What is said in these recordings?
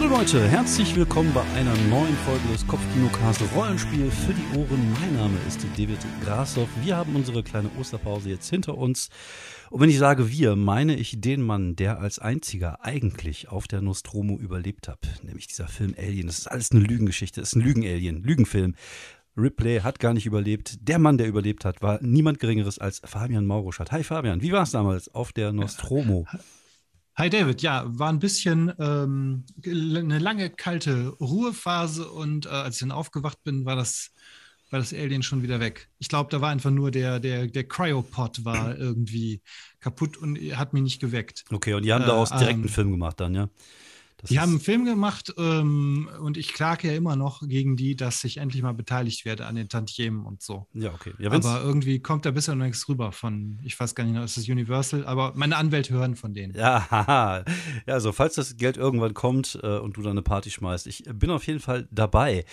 Hallo Leute, herzlich willkommen bei einer neuen Folge des Kopfkinocast Rollenspiel für die Ohren. Mein Name ist David Grashoff. Wir haben unsere kleine Osterpause jetzt hinter uns. Und wenn ich sage wir, meine ich den Mann, der als einziger eigentlich auf der Nostromo überlebt hat. Nämlich dieser Film Alien. Das ist alles eine Lügengeschichte. Das ist ein Lügen-Alien, Lügenfilm. Ripley hat gar nicht überlebt. Der Mann, der überlebt hat, war niemand Geringeres als Fabian Mauruschat. Hi Fabian, wie war es damals auf der Nostromo? Hi David, ja, war ein bisschen ähm, eine lange kalte Ruhephase und äh, als ich dann aufgewacht bin, war das, war das Alien schon wieder weg. Ich glaube, da war einfach nur der, der, der Cryopod war irgendwie kaputt und hat mich nicht geweckt. Okay, und die haben äh, daraus direkt ähm, einen Film gemacht dann, ja? Das die haben einen Film gemacht ähm, und ich klage ja immer noch gegen die, dass ich endlich mal beteiligt werde an den Tantiemen und so. Ja, okay. Ja, aber irgendwie kommt da bisher noch nichts rüber von, ich weiß gar nicht, ist das Universal, aber meine Anwälte hören von denen. Ja, haha. ja, also falls das Geld irgendwann kommt äh, und du dann eine Party schmeißt, ich bin auf jeden Fall dabei.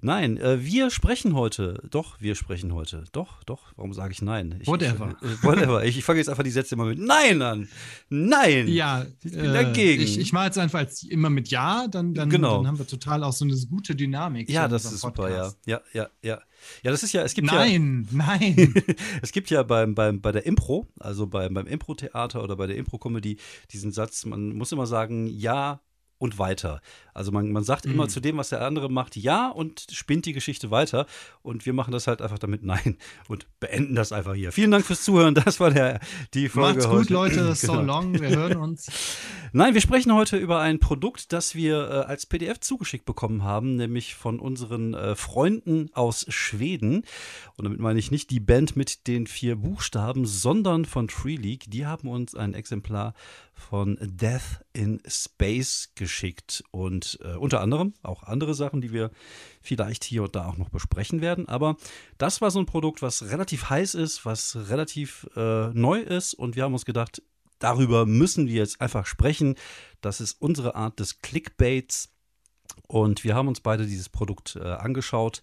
Nein, äh, wir sprechen heute, doch, wir sprechen heute, doch, doch, warum sage ich nein? Ich, whatever. Ich, äh, whatever. ich, ich fange jetzt einfach die Sätze immer mit Nein an. Nein. Ja, ich bin dagegen. Ich, ich mache jetzt einfach als immer mit Ja, dann, dann, genau. dann haben wir total auch so eine gute Dynamik. Ja, das ist super, ja. Ja, ja, ja. Ja, das ist ja, es gibt nein, ja. Nein, nein. es gibt ja beim, beim, bei der Impro, also beim, beim Impro-Theater oder bei der Impro-Comedy, diesen Satz, man muss immer sagen, ja, und weiter. Also man, man sagt mhm. immer zu dem, was der andere macht, ja und spinnt die Geschichte weiter. Und wir machen das halt einfach damit nein und beenden das einfach hier. Vielen Dank fürs Zuhören. Das war der, die Folge. Macht's heute. gut, Leute. So genau. long. Wir hören uns. Nein, wir sprechen heute über ein Produkt, das wir äh, als PDF zugeschickt bekommen haben, nämlich von unseren äh, Freunden aus Schweden. Und damit meine ich nicht die Band mit den vier Buchstaben, sondern von Tree League. Die haben uns ein Exemplar von Death in Space geschickt und äh, unter anderem auch andere Sachen, die wir vielleicht hier und da auch noch besprechen werden. Aber das war so ein Produkt, was relativ heiß ist, was relativ äh, neu ist und wir haben uns gedacht, darüber müssen wir jetzt einfach sprechen. Das ist unsere Art des Clickbaits und wir haben uns beide dieses Produkt äh, angeschaut.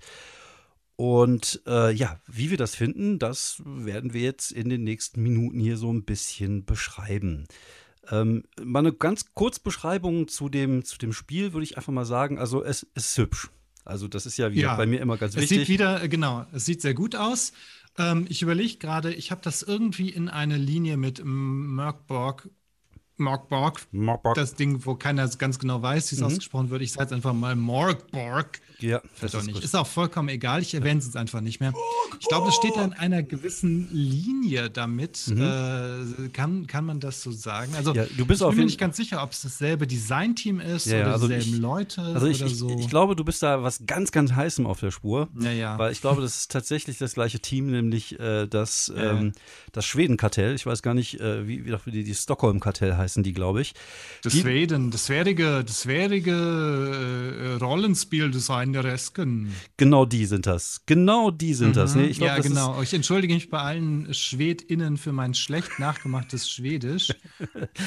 Und äh, ja, wie wir das finden, das werden wir jetzt in den nächsten Minuten hier so ein bisschen beschreiben. Ähm, mal eine ganz Kurzbeschreibung zu dem, zu dem Spiel würde ich einfach mal sagen. Also es, ist hübsch. Also das ist ja, wie ja. bei mir immer ganz wichtig. Es sieht wieder, äh, genau, es sieht sehr gut aus. Ähm, ich überlege gerade, ich habe das irgendwie in eine Linie mit Merkborg Morgborg. Morgborg. Das Ding, wo keiner ganz genau weiß, wie es mhm. ausgesprochen wird. Ich sage jetzt einfach mal Morgborg. Ja, das ist, nicht. ist auch vollkommen egal. Ich erwähne es jetzt einfach nicht mehr. Ich glaube, es steht da in einer gewissen Linie damit. Mhm. Äh, kann, kann man das so sagen? Also, ja, du bist ich bin mir nicht ganz sicher, ob es dasselbe Designteam ist ja, oder also dieselben ich, Leute also ich, oder so. Ich, ich, glaube, du bist da was ganz, ganz heißem auf der Spur. Ja, ja. Weil ich glaube, das ist tatsächlich das gleiche Team, nämlich äh, das, ähm, das Schweden-Kartell. Ich weiß gar nicht, äh, wie, wie die, die Stockholm-Kartell heißen die, glaube ich. Das Schweden, das wäre das wäre äh, Rollenspiel-Design der Resken. Genau die sind das. Genau die sind mhm. das. Nee, ich glaub, ja, das genau. Ich entschuldige mich bei allen SchwedInnen für mein schlecht nachgemachtes Schwedisch.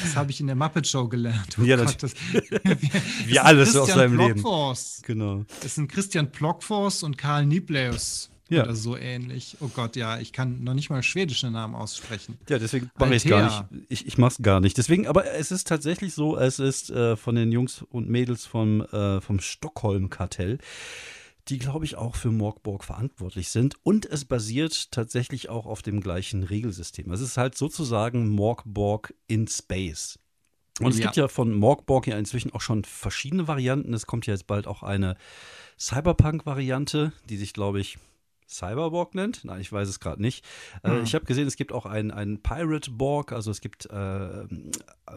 Das habe ich in der Muppet Show gelernt. Oh ja, Gott, das, wie alles aus seinem Blockforce. Leben. Genau. Es sind Christian Blockforce und Karl Nibleus. Ja. Oder so ähnlich. Oh Gott, ja, ich kann noch nicht mal schwedische Namen aussprechen. Ja, deswegen mache ich es gar nicht. Ich, ich mache es gar nicht. Deswegen, aber es ist tatsächlich so, es ist äh, von den Jungs und Mädels vom, äh, vom Stockholm-Kartell die, glaube ich, auch für Morgborg verantwortlich sind. Und es basiert tatsächlich auch auf dem gleichen Regelsystem. Es ist halt sozusagen Morgborg in Space. Und es ja. gibt ja von Morgborg ja inzwischen auch schon verschiedene Varianten. Es kommt ja jetzt bald auch eine Cyberpunk-Variante, die sich, glaube ich, Cyberborg nennt. Nein, ich weiß es gerade nicht. Äh, Ich habe gesehen, es gibt auch einen, einen Pirate Borg, also es gibt äh,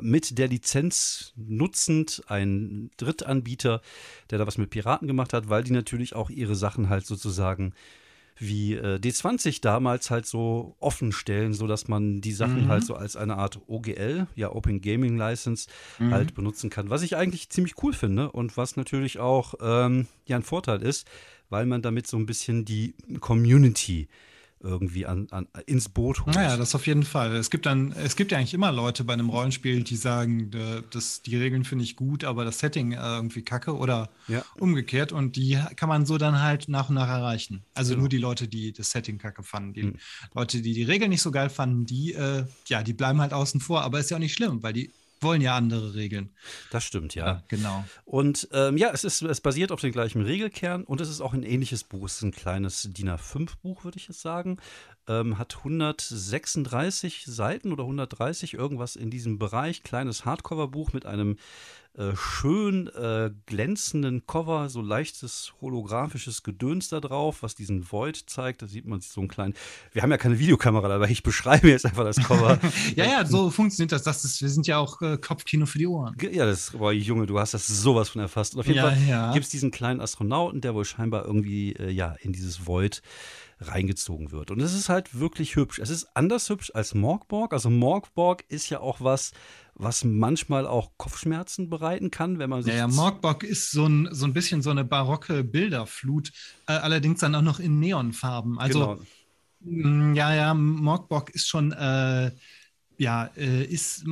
mit der Lizenz nutzend einen Drittanbieter, der da was mit Piraten gemacht hat, weil die natürlich auch ihre Sachen halt sozusagen wie äh, D20 damals halt so offen stellen, sodass man die Sachen mhm. halt so als eine Art OGL, ja Open Gaming License, mhm. halt benutzen kann. Was ich eigentlich ziemlich cool finde und was natürlich auch ähm, ja ein Vorteil ist, weil man damit so ein bisschen die Community irgendwie an, an, ins Boot holt. Naja, das auf jeden Fall. Es gibt dann, es gibt ja eigentlich immer Leute bei einem Rollenspiel, die sagen, das, die Regeln finde ich gut, aber das Setting irgendwie kacke oder ja. umgekehrt. Und die kann man so dann halt nach und nach erreichen. Also genau. nur die Leute, die das Setting kacke fanden. Die mhm. Leute, die die Regeln nicht so geil fanden, die, äh, ja, die bleiben halt außen vor. Aber ist ja auch nicht schlimm, weil die wollen ja andere Regeln. Das stimmt, ja. ja genau. Und ähm, ja, es, ist, es basiert auf dem gleichen Regelkern und es ist auch ein ähnliches Buch. Es ist ein kleines DIN A5-Buch, würde ich jetzt sagen. Ähm, hat 136 Seiten oder 130, irgendwas in diesem Bereich. Kleines Hardcover-Buch mit einem äh, schön äh, glänzenden Cover, so leichtes holographisches Gedöns da drauf, was diesen Void zeigt. Da sieht man so einen kleinen. Wir haben ja keine Videokamera dabei, ich beschreibe jetzt einfach das Cover. ja, ja, so funktioniert das. das ist, wir sind ja auch äh, Kopfkino für die Ohren. Ja, das war Junge, du hast das sowas von erfasst. Und auf jeden ja, Fall ja. gibt es diesen kleinen Astronauten, der wohl scheinbar irgendwie äh, ja in dieses Void reingezogen wird. Und es ist halt wirklich hübsch. Es ist anders hübsch als Morgborg. Also Morgborg ist ja auch was, was manchmal auch Kopfschmerzen bereiten kann, wenn man sich. Ja, ja Morgborg ist so ein, so ein bisschen so eine barocke Bilderflut, äh, allerdings dann auch noch in Neonfarben. Also, genau. mm, ja, ja, Morgborg ist schon. Äh, ja, äh, ist,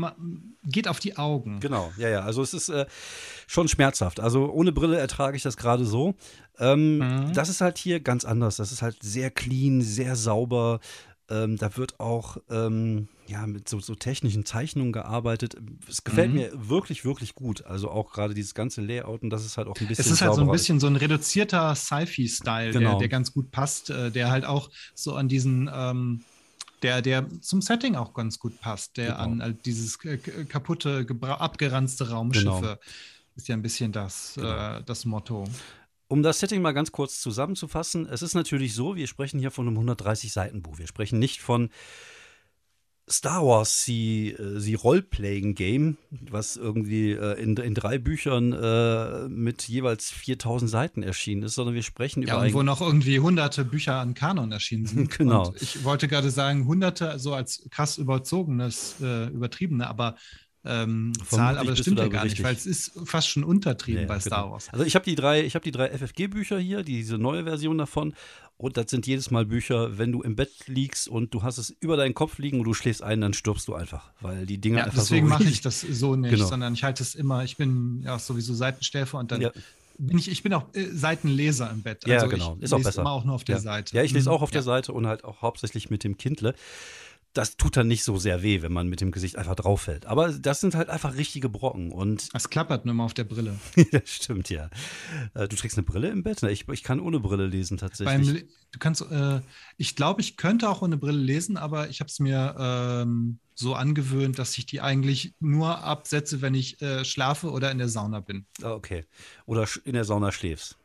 geht auf die Augen. Genau, ja, ja. Also es ist äh, schon schmerzhaft. Also ohne Brille ertrage ich das gerade so. Ähm, mhm. Das ist halt hier ganz anders. Das ist halt sehr clean, sehr sauber. Ähm, da wird auch ähm, ja, mit so, so, technischen Zeichnungen gearbeitet. Es gefällt mhm. mir wirklich, wirklich gut. Also auch gerade dieses ganze Layout und das ist halt auch ein bisschen. Es ist halt so ein bisschen so ein reduzierter Sci-Fi-Style, genau. der, der, ganz gut passt, äh, der halt auch so an diesen. Ähm, der, der zum Setting auch ganz gut passt, der genau. an halt dieses kaputte, abgeranzte Raumschiffe genau. ist ja ein bisschen das, genau. äh, das Motto. Um das Setting mal ganz kurz zusammenzufassen, es ist natürlich so, wir sprechen hier von einem 130-Seiten-Buch. Wir sprechen nicht von Star Wars, die äh, Roleplaying-Game, was irgendwie äh, in, in drei Büchern äh, mit jeweils 4000 Seiten erschienen ist, sondern wir sprechen ja, über. Ja, wo noch irgendwie hunderte Bücher an Kanon erschienen sind. genau. Und ich wollte gerade sagen, hunderte, so als krass überzogenes, äh, übertriebene, aber ähm, Zahl, aber das stimmt ja gar richtig. nicht, weil es ist fast schon untertrieben ja, bei Star genau. Wars. Also ich habe die drei, ich habe die drei FFG-Bücher hier, diese neue Version davon. Und das sind jedes Mal Bücher, wenn du im Bett liegst und du hast es über deinen Kopf liegen und du schläfst ein, dann stirbst du einfach, weil die Dinger ja, einfach deswegen so mache ich das so nicht, genau. sondern ich halte es immer, ich bin ja sowieso Seitenstäfer und dann ja. bin ich, ich bin auch äh, Seitenleser im Bett. Also ja, genau, ist auch besser. immer auch nur auf der Seite. Ja, ich lese mhm. auch auf der Seite und halt auch hauptsächlich mit dem Kindle das tut dann nicht so sehr weh, wenn man mit dem Gesicht einfach drauf fällt. Aber das sind halt einfach richtige Brocken. Und es klappert nur mal auf der Brille. das stimmt, ja. Äh, du trägst eine Brille im Bett? Ich, ich kann ohne Brille lesen tatsächlich. Beim, du kannst, äh, ich glaube, ich könnte auch ohne Brille lesen, aber ich habe es mir ähm, so angewöhnt, dass ich die eigentlich nur absetze, wenn ich äh, schlafe oder in der Sauna bin. Ah, okay. Oder in der Sauna schläfst.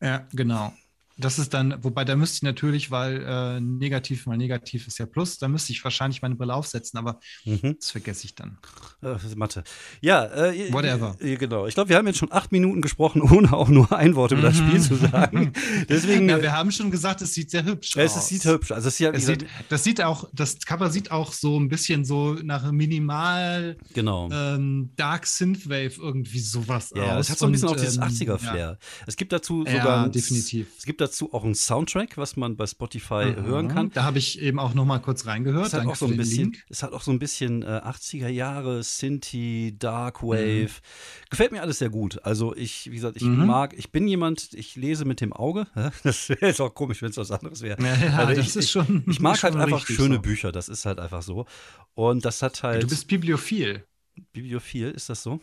Ja, genau. Das ist dann, wobei da müsste ich natürlich, weil äh, negativ mal negativ ist ja plus, da müsste ich wahrscheinlich meine Brille aufsetzen, aber mhm. das vergesse ich dann. Äh, Mathe. Ja, äh, Whatever. Äh, genau. Ich glaube, wir haben jetzt schon acht Minuten gesprochen, ohne auch nur ein Wort über das Spiel zu sagen. Deswegen. Ja, wir haben schon gesagt, es sieht sehr hübsch es, aus. Es sieht hübsch. Also es, es sieht, das sieht auch, das Cover sieht auch so ein bisschen so nach minimal genau. ähm, Dark Synthwave irgendwie sowas ja, aus. Ja, es hat so ein bisschen auch dieses 80er-Flair. Ähm, ja. Es gibt dazu sogar. Ja, definitiv. Es gibt dazu auch einen Soundtrack, was man bei Spotify mhm. hören kann. Da habe ich eben auch noch mal kurz reingehört. Es hat, auch so ein bisschen, es hat auch so ein bisschen äh, 80er Jahre, Synthie, Dark Wave. Mhm. Gefällt mir alles sehr gut. Also ich, wie gesagt, ich mhm. mag, ich bin jemand, ich lese mit dem Auge. Das wäre jetzt auch komisch, wenn es was anderes wäre. Ja, also das ich, ist schon. Ich, ich mag halt einfach schöne so. Bücher, das ist halt einfach so. Und das hat halt. Du bist bibliophil. Bibliophil, ist das so?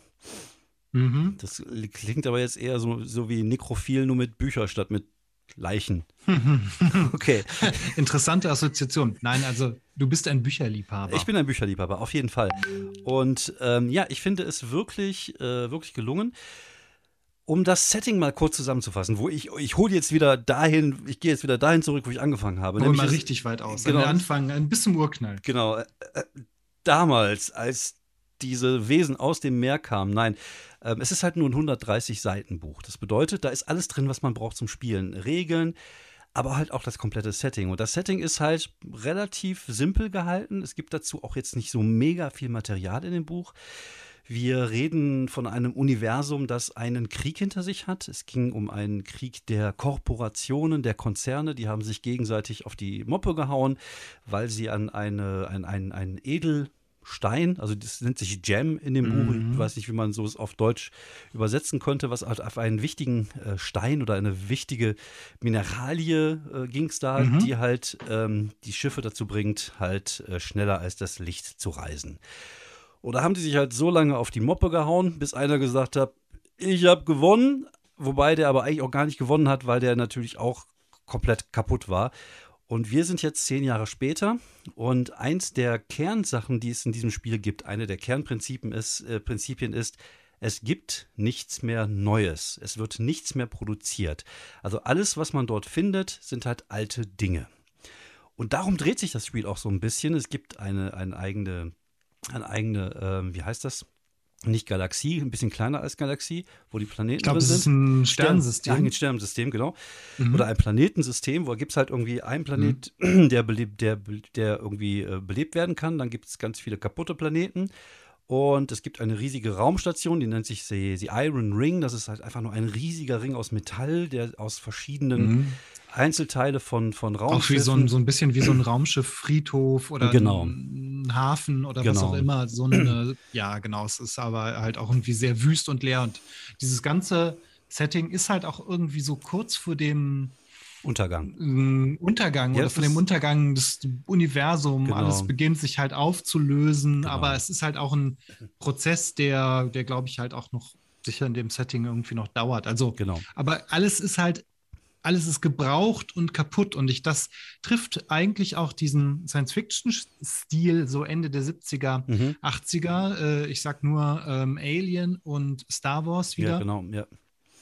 Mhm. Das klingt aber jetzt eher so, so wie Nekrophil, nur mit Büchern statt mit Leichen. okay. Interessante Assoziation. Nein, also du bist ein Bücherliebhaber. Ich bin ein Bücherliebhaber, auf jeden Fall. Und ähm, ja, ich finde es wirklich, äh, wirklich gelungen. Um das Setting mal kurz zusammenzufassen, wo ich, ich hole jetzt wieder dahin, ich gehe jetzt wieder dahin zurück, wo ich angefangen habe. Hol mal richtig weit aus. Genau, Anfang, ein bisschen Urknall. Genau. Äh, äh, damals, als diese Wesen aus dem Meer kamen, nein, ähm, es ist halt nur ein 130 Seiten Buch. Das bedeutet, da ist alles drin, was man braucht zum Spielen. Regeln, aber halt auch das komplette Setting. Und das Setting ist halt relativ simpel gehalten. Es gibt dazu auch jetzt nicht so mega viel Material in dem Buch. Wir reden von einem Universum, das einen Krieg hinter sich hat. Es ging um einen Krieg der Korporationen, der Konzerne. Die haben sich gegenseitig auf die Moppe gehauen, weil sie an eine, ein, ein, ein Edel Stein, also das nennt sich Gem in dem Buch, mhm. ich weiß nicht, wie man so es auf Deutsch übersetzen könnte, was halt auf einen wichtigen äh, Stein oder eine wichtige Mineralie äh, ging es da, mhm. die halt ähm, die Schiffe dazu bringt, halt äh, schneller als das Licht zu reisen. Und da haben die sich halt so lange auf die Moppe gehauen, bis einer gesagt hat, ich habe gewonnen, wobei der aber eigentlich auch gar nicht gewonnen hat, weil der natürlich auch komplett kaputt war. Und wir sind jetzt zehn Jahre später und eins der Kernsachen, die es in diesem Spiel gibt, eine der Kernprinzipien ist, äh, Prinzipien ist, es gibt nichts mehr Neues. Es wird nichts mehr produziert. Also alles, was man dort findet, sind halt alte Dinge. Und darum dreht sich das Spiel auch so ein bisschen. Es gibt eine, eine eigene, eine eigene, äh, wie heißt das? Nicht Galaxie, ein bisschen kleiner als Galaxie, wo die Planeten ich glaub, drin sind. Ich glaube, das ist ein Sternensystem. Ja, ein Sternensystem, genau. Mhm. Oder ein Planetensystem, wo gibt es halt irgendwie einen Planet, mhm. der, belebt, der, der irgendwie äh, belebt werden kann. Dann gibt es ganz viele kaputte Planeten. Und es gibt eine riesige Raumstation, die nennt sich die, die Iron Ring. Das ist halt einfach nur ein riesiger Ring aus Metall, der aus verschiedenen mhm. Einzelteile von, von Raumschiffen. Auch wie so ein, so ein bisschen wie so ein Raumschiff-Friedhof oder genau. ein Hafen oder genau. was auch immer. So eine, ja, genau. Es ist aber halt auch irgendwie sehr wüst und leer. Und dieses ganze Setting ist halt auch irgendwie so kurz vor dem Untergang. Ähm, Untergang ja, oder von dem Untergang des Universums. Genau. Alles beginnt sich halt aufzulösen, genau. aber es ist halt auch ein Prozess, der, der glaube ich, halt auch noch sicher in dem Setting irgendwie noch dauert. Also, genau. aber alles ist halt, alles ist gebraucht und kaputt und ich, das trifft eigentlich auch diesen Science-Fiction-Stil so Ende der 70er, mhm. 80er. Äh, ich sag nur ähm, Alien und Star Wars wieder. Ja, genau, ja.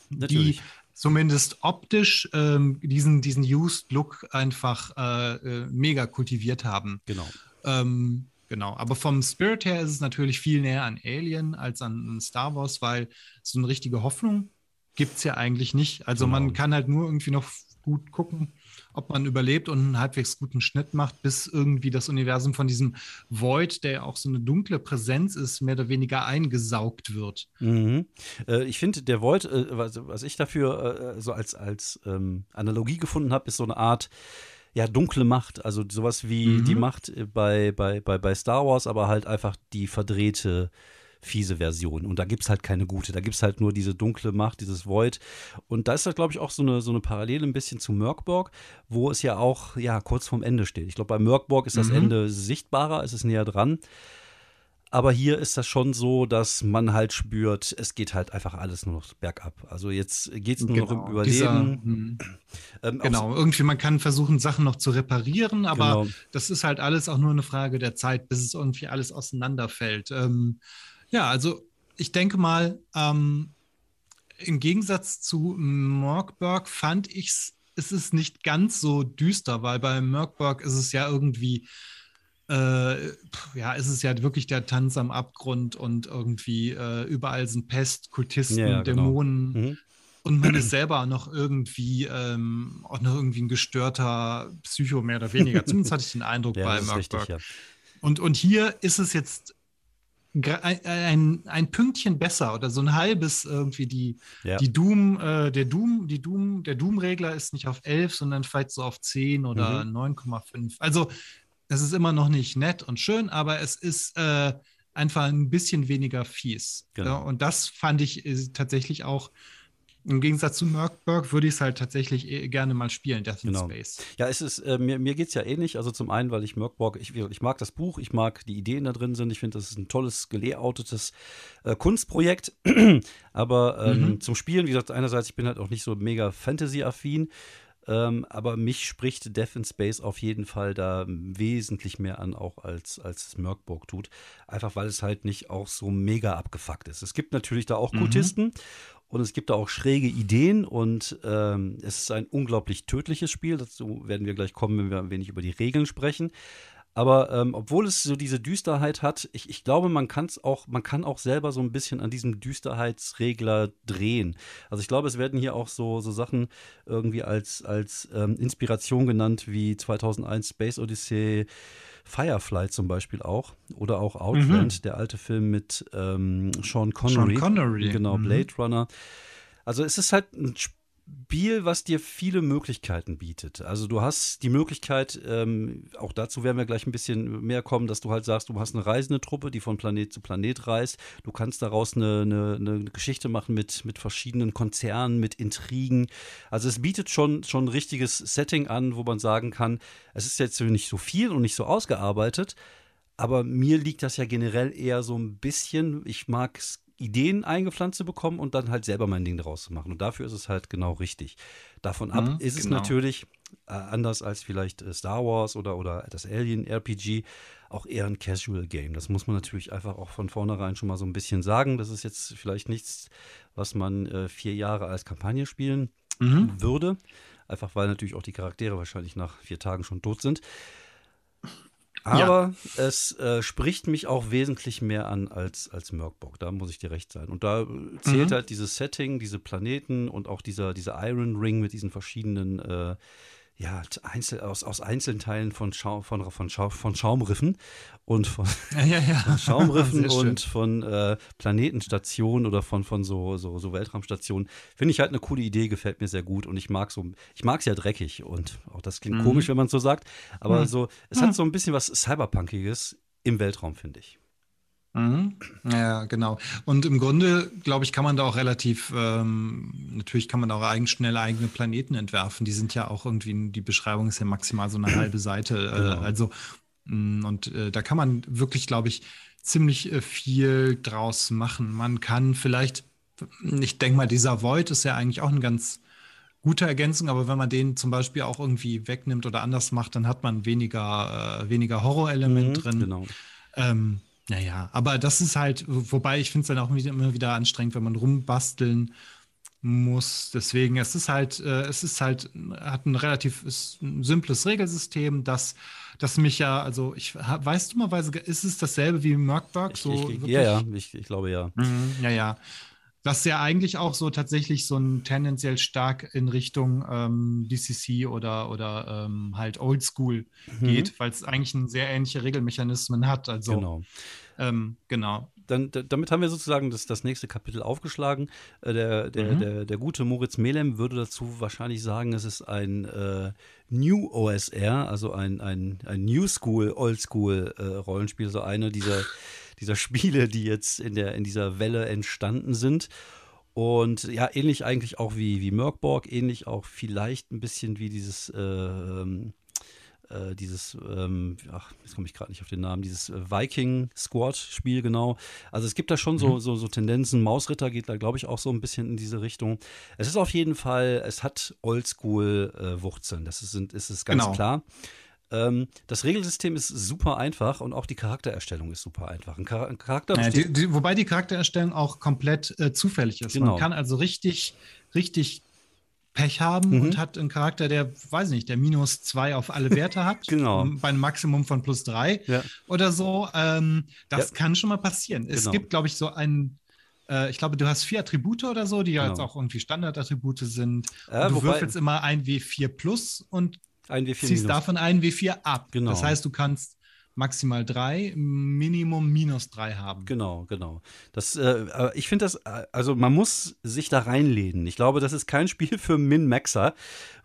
Natürlich. Die zumindest optisch ähm, diesen, diesen Used-Look einfach äh, äh, mega kultiviert haben. Genau. Ähm, genau. Aber vom Spirit her ist es natürlich viel näher an Alien als an Star Wars, weil so eine richtige Hoffnung gibt es ja eigentlich nicht. Also genau. man kann halt nur irgendwie noch gut gucken, ob man überlebt und einen halbwegs guten Schnitt macht, bis irgendwie das Universum von diesem Void, der ja auch so eine dunkle Präsenz ist, mehr oder weniger eingesaugt wird. Mhm. Äh, ich finde, der Void, äh, was, was, ich dafür äh, so als, als ähm, Analogie gefunden habe, ist so eine Art ja, dunkle Macht, also sowas wie mhm. die Macht bei, bei, bei, bei Star Wars, aber halt einfach die verdrehte fiese Version. Und da gibt es halt keine gute. Da gibt es halt nur diese dunkle Macht, dieses Void. Und da ist das, glaube ich, auch so eine, so eine Parallele ein bisschen zu Merkborg, wo es ja auch ja, kurz vorm Ende steht. Ich glaube, bei Merkborg ist das mhm. Ende sichtbarer, es ist näher dran. Aber hier ist das schon so, dass man halt spürt, es geht halt einfach alles nur noch bergab. Also jetzt geht es nur genau, noch um Überleben. Dieser, hm. ähm, genau, irgendwie man kann versuchen, Sachen noch zu reparieren, aber genau. das ist halt alles auch nur eine Frage der Zeit, bis es irgendwie alles auseinanderfällt. Ähm, ja, also ich denke mal, ähm, im Gegensatz zu Morgberg fand ich es, es ist nicht ganz so düster, weil bei Morgberg ist es ja irgendwie, äh, ja, ist es ja wirklich der Tanz am Abgrund und irgendwie äh, überall sind Pest, Kultisten, ja, genau. Dämonen. Mhm. Und man ist selber noch irgendwie, ähm, auch noch irgendwie ein gestörter Psycho, mehr oder weniger. Zumindest hatte ich den Eindruck ja, bei Merkberg. Ja. Und, und hier ist es jetzt ein, ein, Pünktchen besser oder so ein halbes irgendwie die, ja. die Doom, äh, der Doom, die Doom, der Doom-Regler ist nicht auf 11, sondern vielleicht so auf 10 oder mhm. 9,5. Also es ist immer noch nicht nett und schön, aber es ist äh, einfach ein bisschen weniger fies. Genau. Ja, und das fand ich äh, tatsächlich auch im Gegensatz zu Merkberg würde ich es halt tatsächlich eh gerne mal spielen, Death in genau. Space. Ja, es ist, äh, mir, mir geht es ja ähnlich. Also zum einen, weil ich Merkborg, ich, ich mag das Buch, ich mag die Ideen da drin sind. Ich finde, das ist ein tolles, gelayoutetes äh, Kunstprojekt. aber ähm, mhm. zum Spielen, wie gesagt, einerseits, ich bin halt auch nicht so mega Fantasy-affin. Ähm, aber mich spricht Death in Space auf jeden Fall da wesentlich mehr an, auch als, als es Merkborg tut. Einfach weil es halt nicht auch so mega abgefuckt ist. Es gibt natürlich da auch mhm. Kultisten. Und es gibt da auch schräge Ideen und ähm, es ist ein unglaublich tödliches Spiel. Dazu werden wir gleich kommen, wenn wir ein wenig über die Regeln sprechen. Aber ähm, obwohl es so diese Düsterheit hat, ich, ich glaube, man kann es auch, man kann auch selber so ein bisschen an diesem Düsterheitsregler drehen. Also ich glaube, es werden hier auch so, so Sachen irgendwie als, als ähm, Inspiration genannt, wie 2001 Space Odyssey, Firefly zum Beispiel auch. Oder auch Outland, mhm. der alte Film mit ähm, Sean Connery. Sean Connery. Genau, mhm. Blade Runner. Also es ist halt ein Spiel, Spiel, was dir viele Möglichkeiten bietet. Also du hast die Möglichkeit, ähm, auch dazu werden wir gleich ein bisschen mehr kommen, dass du halt sagst, du hast eine reisende Truppe, die von Planet zu Planet reist. Du kannst daraus eine, eine, eine Geschichte machen mit, mit verschiedenen Konzernen, mit Intrigen. Also es bietet schon, schon ein richtiges Setting an, wo man sagen kann, es ist jetzt nicht so viel und nicht so ausgearbeitet, aber mir liegt das ja generell eher so ein bisschen, ich mag es Ideen eingepflanzt zu bekommen und dann halt selber mein Ding daraus zu machen. Und dafür ist es halt genau richtig. Davon ab mhm, ist es genau. natürlich, äh, anders als vielleicht äh, Star Wars oder, oder das Alien RPG, auch eher ein Casual Game. Das muss man natürlich einfach auch von vornherein schon mal so ein bisschen sagen. Das ist jetzt vielleicht nichts, was man äh, vier Jahre als Kampagne spielen mhm. würde. Einfach weil natürlich auch die Charaktere wahrscheinlich nach vier Tagen schon tot sind. Aber ja. es äh, spricht mich auch wesentlich mehr an als, als Merkbock. Da muss ich dir recht sein. Und da zählt mhm. halt dieses Setting, diese Planeten und auch dieser, dieser Iron Ring mit diesen verschiedenen äh, ja, einzel, aus, aus Einzelteilen von, Schau, von, von, Schau, von Schaumriffen und von, ja, ja, ja. von Schaumriffen und von äh, Planetenstationen oder von, von so, so, so Weltraumstationen. Finde ich halt eine coole Idee, gefällt mir sehr gut und ich mag so, ich mag es ja dreckig und auch das klingt mhm. komisch, wenn man es so sagt, aber mhm. so, es mhm. hat so ein bisschen was Cyberpunkiges im Weltraum, finde ich. Mhm. Ja, genau. Und im Grunde, glaube ich, kann man da auch relativ, ähm, natürlich kann man auch eigen, schnell eigene Planeten entwerfen. Die sind ja auch irgendwie, die Beschreibung ist ja maximal so eine halbe Seite. Äh, genau. Also, mh, mm, und äh, da kann man wirklich, glaube ich, ziemlich äh, viel draus machen. Man kann vielleicht, ich denke mal, dieser Void ist ja eigentlich auch eine ganz gute Ergänzung, aber wenn man den zum Beispiel auch irgendwie wegnimmt oder anders macht, dann hat man weniger, äh, weniger Horrorelement mhm, drin. Genau. Ähm, naja, aber das ist halt, wobei ich finde es dann auch immer wieder anstrengend, wenn man rumbasteln muss. Deswegen, es ist halt, äh, es ist halt, hat ein relativ ein simples Regelsystem, das, das mich ja, also ich weiß dummerweise, ist es dasselbe wie Merkberg? So ich, ich, ja, ja, ich, ich glaube ja. Mhm, ja, ja. Was ja eigentlich auch so tatsächlich so ein tendenziell stark in Richtung ähm, DCC oder, oder ähm, halt Oldschool mhm. geht, weil es eigentlich ein sehr ähnliche Regelmechanismen hat. Also, genau. Ähm, genau. Dann, damit haben wir sozusagen das, das nächste Kapitel aufgeschlagen. Äh, der, der, mhm. der, der, gute Moritz Melem würde dazu wahrscheinlich sagen, es ist ein äh, New OSR, also ein, ein, ein New School, Oldschool äh, Rollenspiel, so eine dieser dieser Spiele, die jetzt in, der, in dieser Welle entstanden sind. Und ja, ähnlich eigentlich auch wie, wie Merkborg, ähnlich auch vielleicht ein bisschen wie dieses, äh, ähm, äh, dieses, ähm, ach, jetzt komme ich gerade nicht auf den Namen, dieses Viking Squad-Spiel, genau. Also es gibt da schon mhm. so, so, so Tendenzen. Mausritter geht da, glaube ich, auch so ein bisschen in diese Richtung. Es ist auf jeden Fall, es hat Oldschool-Wurzeln, äh, das ist, ist es ganz genau. klar. Ähm, das Regelsystem ist super einfach und auch die Charaktererstellung ist super einfach. Ein, Char ein Charakter ja, die, die, wobei die Charaktererstellung auch komplett äh, zufällig ist. Genau. Man kann also richtig, richtig Pech haben mhm. und hat einen Charakter, der, weiß nicht, der minus zwei auf alle Werte hat. genau. Bei einem Maximum von plus drei ja. oder so. Ähm, das ja. kann schon mal passieren. Es genau. gibt, glaube ich, so einen äh, ich glaube, du hast vier Attribute oder so, die genau. jetzt auch irgendwie Standardattribute sind. Äh, du würfelst immer ein W4 plus und ein W4 ziehst minus. davon ein W4 ab. Genau. Das heißt, du kannst maximal drei, Minimum minus drei haben. Genau, genau. Das, äh, ich finde das, äh, also man muss sich da reinlehnen. Ich glaube, das ist kein Spiel für Min-Maxer,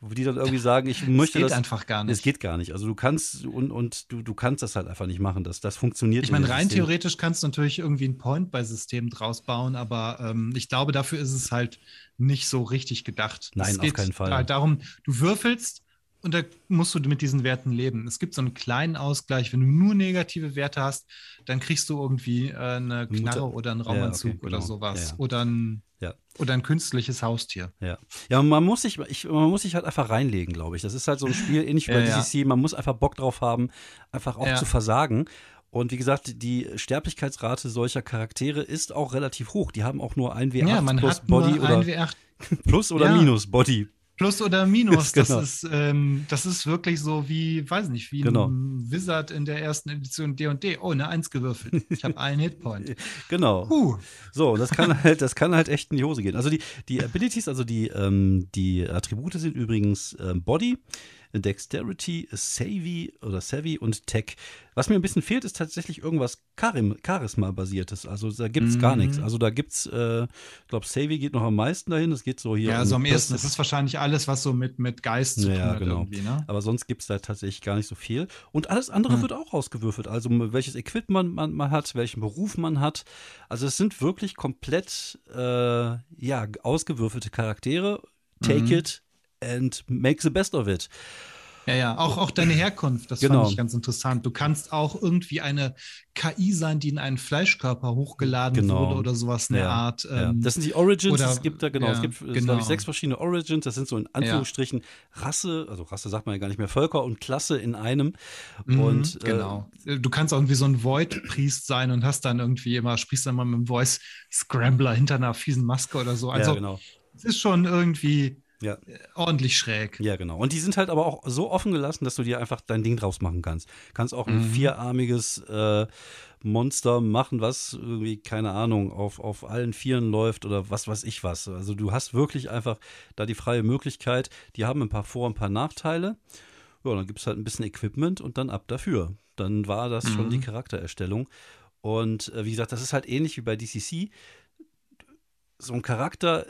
wo die dann irgendwie sagen, ich möchte das. geht einfach gar nicht. Es geht gar nicht. Also du kannst und, und du, du kannst das halt einfach nicht machen. Das, das funktioniert nicht. Ich meine, rein System. theoretisch kannst du natürlich irgendwie ein Point-by-System draus bauen, aber ähm, ich glaube, dafür ist es halt nicht so richtig gedacht. Nein, es auf keinen Fall. Halt darum, du würfelst und da musst du mit diesen Werten leben. Es gibt so einen kleinen Ausgleich. Wenn du nur negative Werte hast, dann kriegst du irgendwie äh, eine Knarre Mutter. oder einen Raumanzug ja, okay, genau. oder sowas. Ja, ja. Oder, ein, oder ein künstliches Haustier. Ja, ja man, muss sich, ich, man muss sich halt einfach reinlegen, glaube ich. Das ist halt so ein Spiel, ähnlich wie bei DCC. Man muss einfach Bock drauf haben, einfach auch zu versagen. Und wie gesagt, die Sterblichkeitsrate solcher Charaktere ist auch relativ hoch. Die haben auch nur ein W8 plus Body oder plus oder minus Body Plus oder Minus, das, genau. ist, ähm, das ist wirklich so wie, weiß nicht, wie genau. ein Wizard in der ersten Edition D&D. Oh, eine Eins gewürfelt. Ich habe einen Hitpoint. Genau. Uh. So, das kann halt, das kann halt echt in die Hose gehen. Also die, die Abilities, also die, ähm, die Attribute sind übrigens ähm, Body, Dexterity, Savvy oder Savvy und Tech. Was mir ein bisschen fehlt, ist tatsächlich irgendwas Charisma-basiertes. Also da gibt es mhm. gar nichts. Also da gibt es, äh, ich glaube, Savvy geht noch am meisten dahin. Das geht so hier. Ja, also am ersten. Das ist wahrscheinlich alles, was so mit, mit Geist zu tun ja, hat. Genau. Ne? Aber sonst gibt es da tatsächlich gar nicht so viel. Und alles andere mhm. wird auch ausgewürfelt. Also welches Equipment man, man hat, welchen Beruf man hat. Also es sind wirklich komplett äh, ja, ausgewürfelte Charaktere. Take mhm. it and make the best of it. Ja, ja, auch, auch deine Herkunft, das genau. fand ich ganz interessant. Du kannst auch irgendwie eine KI sein, die in einen Fleischkörper hochgeladen genau. wurde oder sowas in ja, Art. Ähm, ja. Das sind die Origins, oder, es gibt da, genau, ja, es gibt, genau. glaube ich, sechs verschiedene Origins, das sind so in Anführungsstrichen Rasse, also Rasse sagt man ja gar nicht mehr, Völker und Klasse in einem. Mhm, und, äh, genau. Äh, du kannst auch irgendwie so ein Void-Priest sein und hast dann irgendwie immer, sprichst dann mal mit einem Voice-Scrambler hinter einer fiesen Maske oder so. Also, genau. es ist schon irgendwie ja. Äh, ordentlich schräg. Ja, genau. Und die sind halt aber auch so offen gelassen, dass du dir einfach dein Ding draus machen kannst. Kannst auch ein mhm. vierarmiges äh, Monster machen, was irgendwie, keine Ahnung, auf, auf allen Vieren läuft oder was weiß ich was. Also du hast wirklich einfach da die freie Möglichkeit. Die haben ein paar Vor- und ein paar Nachteile. Ja, dann gibt es halt ein bisschen Equipment und dann ab dafür. Dann war das mhm. schon die Charaktererstellung. Und äh, wie gesagt, das ist halt ähnlich wie bei DCC. So ein Charakter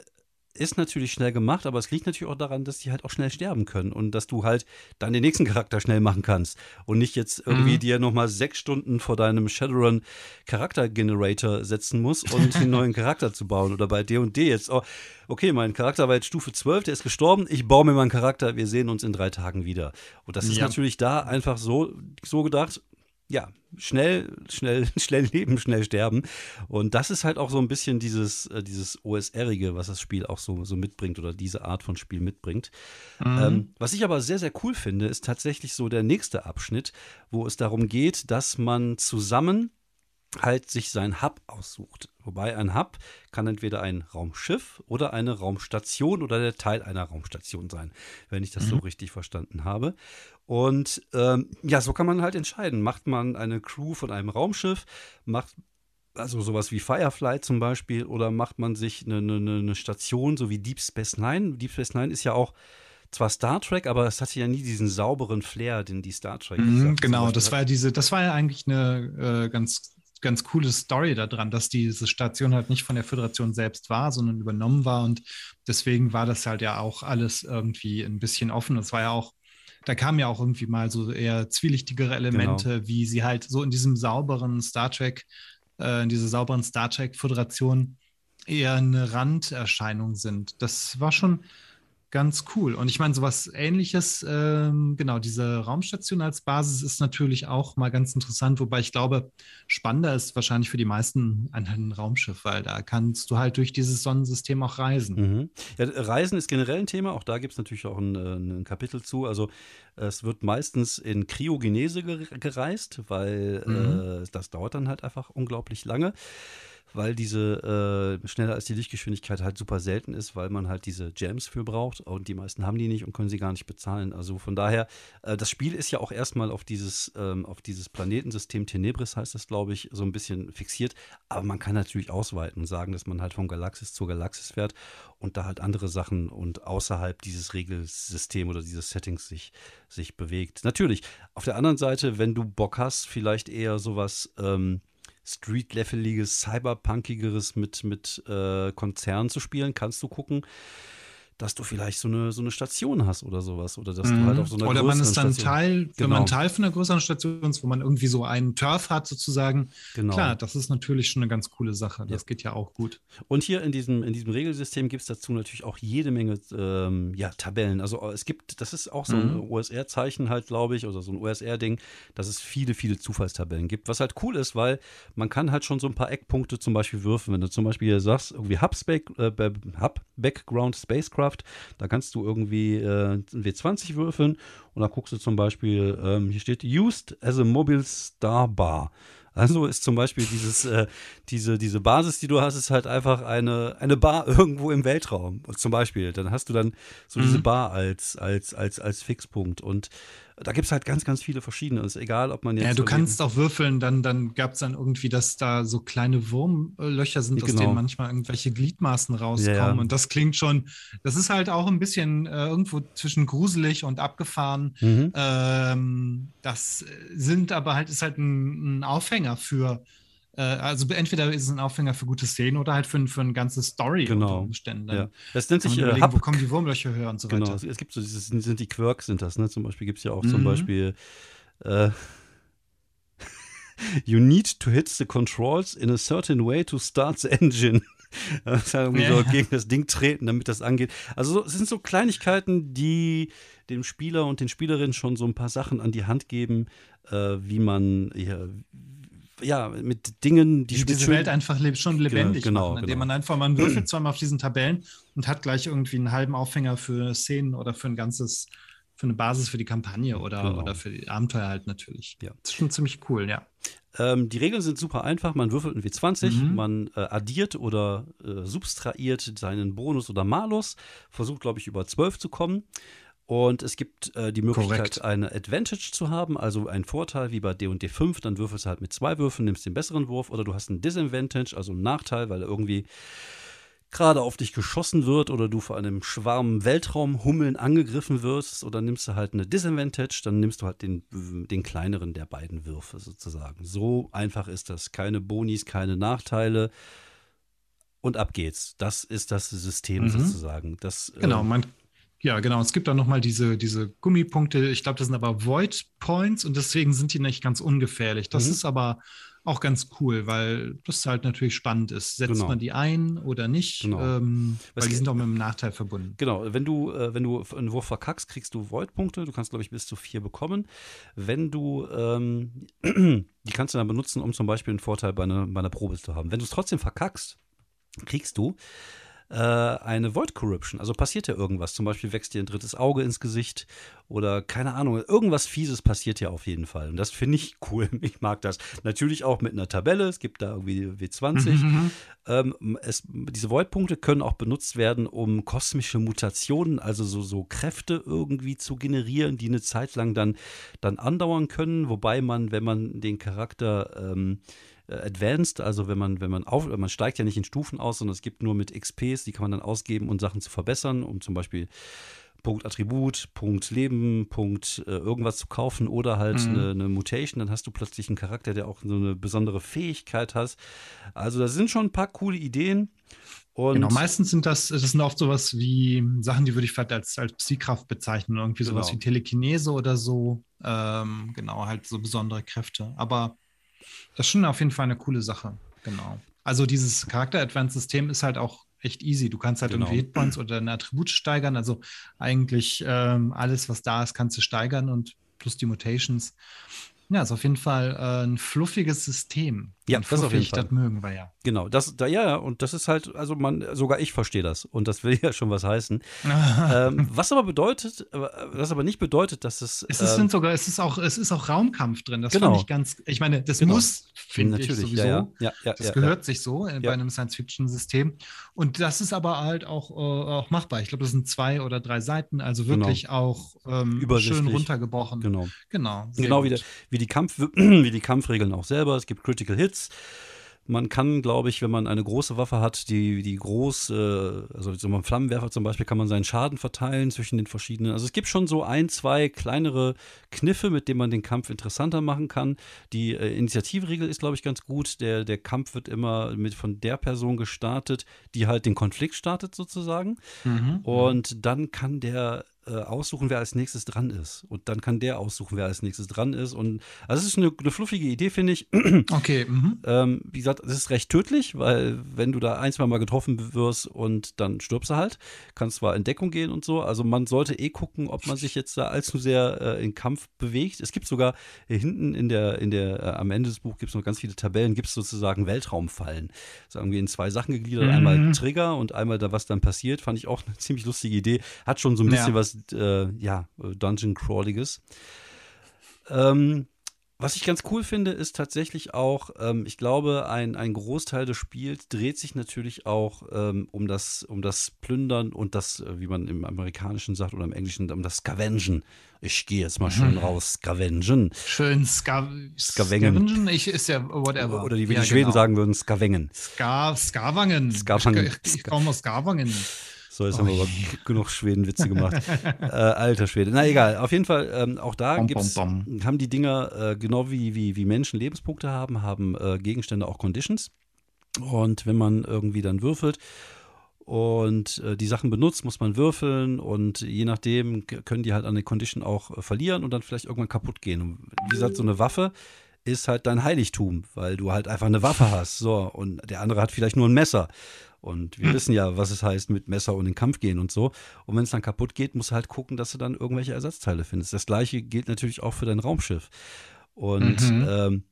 ist natürlich schnell gemacht, aber es liegt natürlich auch daran, dass die halt auch schnell sterben können und dass du halt dann den nächsten Charakter schnell machen kannst und nicht jetzt irgendwie mhm. dir nochmal sechs Stunden vor deinem Shadowrun Charakter-Generator setzen musst, um einen neuen Charakter zu bauen. Oder bei D&D jetzt, oh, okay, mein Charakter war jetzt Stufe 12, der ist gestorben, ich baue mir meinen Charakter, wir sehen uns in drei Tagen wieder. Und das ist ja. natürlich da einfach so, so gedacht, ja, schnell, schnell, schnell leben, schnell sterben. Und das ist halt auch so ein bisschen dieses, äh, dieses OSR-ige, was das Spiel auch so, so mitbringt oder diese Art von Spiel mitbringt. Mhm. Ähm, was ich aber sehr, sehr cool finde, ist tatsächlich so der nächste Abschnitt, wo es darum geht, dass man zusammen halt sich sein Hub aussucht. Wobei ein Hub kann entweder ein Raumschiff oder eine Raumstation oder der Teil einer Raumstation sein, wenn ich das mhm. so richtig verstanden habe. Und ähm, ja, so kann man halt entscheiden. Macht man eine Crew von einem Raumschiff, macht also sowas wie Firefly zum Beispiel, oder macht man sich eine, eine, eine Station, so wie Deep Space Nine. Deep Space Nine ist ja auch zwar Star Trek, aber es hatte ja nie diesen sauberen Flair, den die Star Trek. Mhm, genau, das war ja diese, das war ja eigentlich eine äh, ganz ganz coole Story daran, dass diese Station halt nicht von der Föderation selbst war, sondern übernommen war. Und deswegen war das halt ja auch alles irgendwie ein bisschen offen. Es war ja auch, da kamen ja auch irgendwie mal so eher zwielichtigere Elemente, genau. wie sie halt so in diesem sauberen Star Trek, äh, in dieser sauberen Star Trek-Föderation eher eine Randerscheinung sind. Das war schon, ganz cool. Und ich meine, sowas ähnliches, ähm, genau, diese Raumstation als Basis ist natürlich auch mal ganz interessant, wobei ich glaube, spannender ist wahrscheinlich für die meisten ein, Raumschiff, weil da kannst du halt durch dieses Sonnensystem auch reisen. Mhm. Ja, Reisen ist generell ein Thema, auch da gibt es natürlich auch ein, äh, ein, Kapitel zu. Also es wird meistens in Kryogenese gereist, weil mhm. äh, das dauert dann halt einfach unglaublich lange weil diese äh, schneller als die Lichtgeschwindigkeit halt super selten ist, weil man halt diese Gems für braucht und die meisten haben die nicht und können sie gar nicht bezahlen. Also von daher, äh, das Spiel ist ja auch erstmal auf dieses, ähm, auf dieses Planetensystem Tenebris, heißt das, glaube ich, so ein bisschen fixiert. Aber man kann natürlich ausweiten und sagen, dass man halt von Galaxis zu Galaxis fährt und da halt andere Sachen und außerhalb dieses Regelsystems oder dieses Settings sich, sich bewegt. Natürlich, auf der anderen Seite, wenn du Bock hast, vielleicht eher sowas ähm, Street-leveliges, cyberpunkigeres mit, mit äh, Konzernen zu spielen, kannst du gucken dass du vielleicht so eine, so eine Station hast oder sowas. Oder dass mhm. du halt auf so einer Oder man ist dann Station. Teil, genau. wenn man genau. Teil von einer größeren Station ist, wo man irgendwie so einen Turf hat, sozusagen. Genau. Klar, das ist natürlich schon eine ganz coole Sache. Das ja. geht ja auch gut. Und hier in diesem, in diesem Regelsystem gibt es dazu natürlich auch jede Menge ähm, ja, Tabellen. Also es gibt, das ist auch so ein mhm. OSR-Zeichen halt, glaube ich, oder so ein OSR-Ding, dass es viele, viele Zufallstabellen gibt. Was halt cool ist, weil man kann halt schon so ein paar Eckpunkte zum Beispiel würfen. Wenn du zum Beispiel sagst, irgendwie Hub, äh, Hub Background Spacecraft, Minecraft. Da kannst du irgendwie äh, W20 würfeln und da guckst du zum Beispiel, ähm, hier steht Used as a Mobile Star Bar. Also ist zum Beispiel dieses, äh, diese, diese Basis, die du hast, ist halt einfach eine, eine Bar irgendwo im Weltraum. Zum Beispiel. Dann hast du dann so mhm. diese Bar als, als, als, als Fixpunkt. Und da gibt es halt ganz, ganz viele verschiedene. Es ist egal, ob man jetzt. Ja, du kannst auch würfeln, dann, dann gab es dann irgendwie, dass da so kleine Wurmlöcher sind, genau. aus denen manchmal irgendwelche Gliedmaßen rauskommen. Ja, ja. Und das klingt schon, das ist halt auch ein bisschen äh, irgendwo zwischen gruselig und abgefahren. Mhm. Ähm, das sind aber halt, ist halt ein, ein Aufhänger für äh, also entweder ist es ein Aufhänger für gute Szenen oder halt für, für eine ganze Story genau. unter Umständen. Ja. Das nennt sich äh. Wo kommen die Wurmlöcher her und so genau. weiter. Genau, es gibt so dieses, sind die Quirks sind das, ne? Zum Beispiel gibt es ja auch mhm. zum Beispiel äh, You need to hit the controls in a certain way to start the engine. Ja, so ja. gegen das Ding treten, damit das angeht. Also es sind so Kleinigkeiten, die dem Spieler und den Spielerinnen schon so ein paar Sachen an die Hand geben, äh, wie man ja, ja, mit Dingen, die, die diese Welt einfach schon lebendig genau, machen, indem genau. man einfach, man würfelt zweimal auf diesen Tabellen und hat gleich irgendwie einen halben Aufhänger für Szenen oder für ein ganzes, für eine Basis für die Kampagne oder, genau. oder für die Abenteuer halt natürlich. Ja. Das ist schon ziemlich cool, ja. Ähm, die Regeln sind super einfach. Man würfelt ein W20, mhm. man äh, addiert oder äh, subtrahiert seinen Bonus oder Malus, versucht, glaube ich, über 12 zu kommen. Und es gibt äh, die Möglichkeit, Korrekt. eine Advantage zu haben, also einen Vorteil wie bei D&D 5, dann würfelst du halt mit zwei Würfen, nimmst den besseren Wurf, oder du hast einen Disadvantage, also einen Nachteil, weil irgendwie gerade auf dich geschossen wird oder du vor einem Schwarm Weltraumhummeln angegriffen wirst, oder nimmst du halt eine Disadvantage, dann nimmst du halt den, den kleineren der beiden Würfe sozusagen. So einfach ist das. Keine Bonis, keine Nachteile. Und ab geht's. Das ist das System mhm. sozusagen. Das, genau, ähm, man ja, genau. Es gibt dann nochmal diese, diese Gummipunkte. Ich glaube, das sind aber Void Points und deswegen sind die nicht ganz ungefährlich. Das mhm. ist aber auch ganz cool, weil das halt natürlich spannend ist. Setzt genau. man die ein oder nicht? Genau. Ähm, weil die sind auch mit einem Nachteil verbunden. Genau, wenn du, äh, wenn du einen Wurf verkackst, kriegst du Void-Punkte. Du kannst, glaube ich, bis zu vier bekommen. Wenn du, ähm, die kannst du dann benutzen, um zum Beispiel einen Vorteil bei einer, bei einer Probe zu haben. Wenn du es trotzdem verkackst, kriegst du äh, eine Void Corruption. Also passiert ja irgendwas. Zum Beispiel wächst dir ein drittes Auge ins Gesicht oder keine Ahnung. Irgendwas Fieses passiert ja auf jeden Fall. Und das finde ich cool. Ich mag das. Natürlich auch mit einer Tabelle. Es gibt da irgendwie W20. Mhm, mhm. Ähm, es, diese Void-Punkte können auch benutzt werden, um kosmische Mutationen, also so, so Kräfte irgendwie zu generieren, die eine Zeit lang dann, dann andauern können. Wobei man, wenn man den Charakter ähm, äh, advanced, also wenn man, wenn man auf, man steigt ja nicht in Stufen aus, sondern es gibt nur mit XPs, die kann man dann ausgeben, um Sachen zu verbessern, um zum Beispiel Punkt Attribut, Punkt Leben, Punkt äh, irgendwas zu kaufen oder halt mhm. eine, eine, Mutation, dann hast du plötzlich einen Charakter, der auch so eine besondere Fähigkeit hat. Also da sind schon ein paar coole Ideen. Und genau, meistens sind das, das sind oft sowas wie Sachen, die würde ich vielleicht als, als Psykraft bezeichnen, irgendwie sowas genau. wie Telekinese oder so. Ähm, genau, halt so besondere Kräfte. Aber das ist schon auf jeden Fall eine coole Sache. Genau. Also dieses Charakter-Advance-System ist halt auch echt easy. Du kannst halt genau. irgendwie Hitpoints oder deine Attribute steigern. Also eigentlich ähm, alles, was da ist, kannst du steigern und plus die Mutations. Ja, ist auf jeden Fall äh, ein fluffiges System. Ja, das auf jeden Fall. Das mögen wir ja. Genau, das, da, ja, und das ist halt, also man, sogar ich verstehe das und das will ja schon was heißen. ähm, was aber bedeutet, was aber nicht bedeutet, dass es. Es ist ähm, sogar, es ist auch, es ist auch Raumkampf drin. Das genau. fand ich ganz, ich meine, das genau. muss, finde ich sowieso. Ja, ja. Ja, das gehört sich so äh, bei einem Science-Fiction-System. Und das ist aber halt auch, äh, auch machbar. Ich glaube, das sind zwei oder drei Seiten, also wirklich genau. auch ähm, schön runtergebrochen. Genau. Genau. Genau wie, der, wie, die Kampf, wie die Kampfregeln auch selber. Es gibt Critical Hits. Hits. Man kann, glaube ich, wenn man eine große Waffe hat, die, die groß, äh, also so ein Flammenwerfer zum Beispiel, kann man seinen Schaden verteilen zwischen den verschiedenen. Also es gibt schon so ein, zwei kleinere Kniffe, mit denen man den Kampf interessanter machen kann. Die äh, Initiativregel ist, glaube ich, ganz gut. Der, der Kampf wird immer mit von der Person gestartet, die halt den Konflikt startet, sozusagen. Mhm. Und dann kann der äh, aussuchen, wer als nächstes dran ist. Und dann kann der aussuchen, wer als nächstes dran ist. Und also es ist eine, eine fluffige Idee, finde ich. Okay. Mhm. Ähm, wie gesagt, es ist recht tödlich, weil wenn du da ein, zwei Mal getroffen wirst und dann stirbst du halt, kannst zwar in Deckung gehen und so. Also man sollte eh gucken, ob man sich jetzt da allzu sehr äh, in Kampf bewegt. Es gibt sogar hinten in der, in der, äh, am Ende des Buches gibt es noch ganz viele Tabellen, gibt es sozusagen Weltraumfallen. Sagen wir in zwei Sachen gegliedert. Mhm. Einmal Trigger und einmal da, was dann passiert. Fand ich auch eine ziemlich lustige Idee. Hat schon so ein bisschen ja. was äh, ja, Dungeon Crawliges. Ähm, was ich ganz cool finde, ist tatsächlich auch, ähm, ich glaube, ein, ein Großteil des Spiels dreht sich natürlich auch ähm, um, das, um das Plündern und das, äh, wie man im Amerikanischen sagt oder im Englischen, um das Scavengen. Ich gehe jetzt mal schön mhm. raus, Scavengen. Schön Ska Scavengen. Scavengen, ich, ist ja whatever. Oder die, wie ja, die Schweden genau. sagen würden, Skavengen. Ska Skavangen. Skavangen. Ich, ich komme aus Skavangen. So, jetzt oh haben wir aber genug Schwedenwitze gemacht. äh, alter Schwede. Na egal, auf jeden Fall, ähm, auch da bom, gibt's, bom, bom. haben die Dinger, äh, genau wie, wie, wie Menschen Lebenspunkte haben, haben äh, Gegenstände auch Conditions. Und wenn man irgendwie dann würfelt und äh, die Sachen benutzt, muss man würfeln und je nachdem können die halt an der Condition auch äh, verlieren und dann vielleicht irgendwann kaputt gehen. Und wie gesagt, so eine Waffe ist halt dein Heiligtum, weil du halt einfach eine Waffe hast. So, und der andere hat vielleicht nur ein Messer. Und wir hm. wissen ja, was es heißt, mit Messer und in den Kampf gehen und so. Und wenn es dann kaputt geht, musst du halt gucken, dass du dann irgendwelche Ersatzteile findest. Das gleiche gilt natürlich auch für dein Raumschiff. Und mhm. ähm,